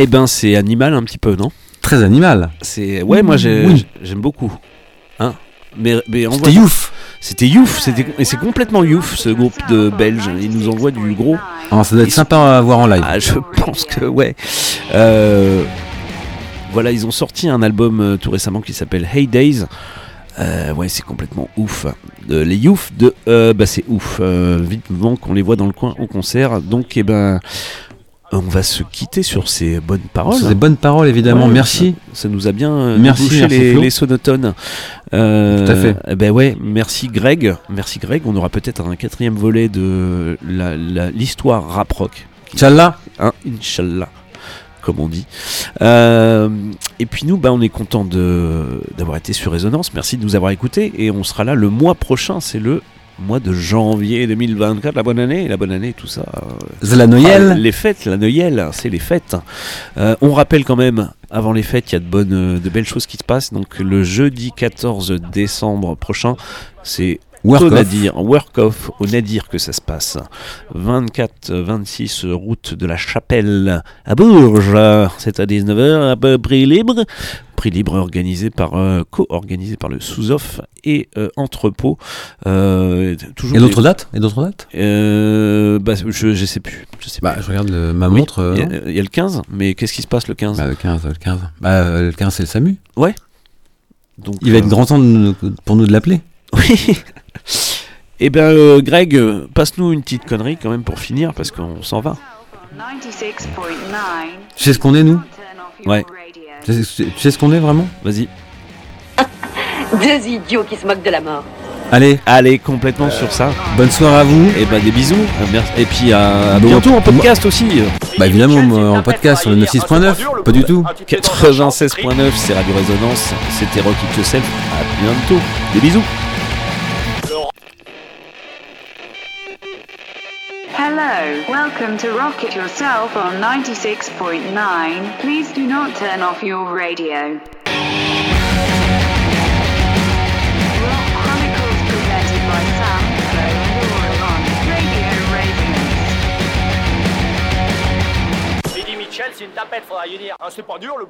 Eh ben, c'est animal un petit peu, non? Très animal. C'est ouais, moi j'ai- Oui. j'aime beaucoup. Hein mais, mais on C'était Youf. C'était Youf, c'était et c'est complètement Youf ce groupe de Belges. Ils nous envoient du gros. Alors, ça doit être sympa à voir en live. Ah, je pense que ouais. Euh, voilà, ils ont sorti un album euh, tout récemment qui s'appelle Hey Days. Euh, ouais, c'est complètement ouf. Euh, les Youf de, euh, bah c'est ouf. Euh, vivement qu'on les voit dans le coin au concert. Donc, eh ben, on va se quitter sur ces bonnes paroles. Sur ces bonnes paroles, évidemment. Ouais, Merci. Ça, ça nous a bien euh, Merci, débouché merci, les, sonotones. Euh, Tout à fait. eh Ben ouais, merci Greg. Merci Greg. On aura peut-être un quatrième volet de la- la- l'histoire rap rock. Inch'Allah. Hein, Inch'Allah, comme on dit. Euh, et puis nous, bah, on est content d'avoir été sur Résonance. Merci de nous avoir écoutés. Et on sera là le mois prochain. C'est le mois de janvier 2024. La bonne année, la bonne année, tout ça. C'est la Noël. Ah, les fêtes, la Noël, c'est les fêtes. Euh, on rappelle quand même, avant les fêtes, il y a de bonnes, de belles choses qui se passent. Donc le jeudi 14 décembre prochain, c'est Work au. Nadir, Work Off au Nadir que ça se passe. 24-26 route de la Chapelle à Bourges. C'est à 19h, à peu prix libre. Prix libre organisé par, euh, co-organisé par le Sous-Off et euh, Entrepôt. Euh, toujours Et des- d'autres dates? Et d'autres dates? Bah, je, je sais plus. Je sais Bah, plus. je regarde le- ma Oui, montre. Il y, a- il y a le 15, mais qu'est-ce qui se passe le 15 Bah, le 15, le 15. Bah, le 15, c'est le SAMU. Ouais. Donc, Il va être grand temps de pour nous de l'appeler. Oui. Eh ben, euh, Greg, euh, passe-nous une petite connerie quand même pour finir, parce qu'on s'en va. 96.9. Tu sais ce qu'on est, nous Ouais. tu sais, tu sais ce qu'on est vraiment? Vas-y. Deux idiots qui se moquent de la mort. Allez. Allez, complètement sur ça. Bonne soirée à vous. Et ben, des bisous. Euh, merci. Et puis, à, à Bon, bientôt en podcast aussi. Bah, évidemment, moi, en podcast sur le 96.9. Pas du tout. 96.9, c'est Radio Résonance. C'était Rock It Yourself. À bientôt. Des bisous. Hello, welcome to Rock It Yourself on 96.9. Please do not turn off your radio. Rock Chronicles presented by Sam, Flo and Laura on Radio Resonance. Eddie Mitchell, c'est une tapette, faudra y dire. Hein, c'est pas dur le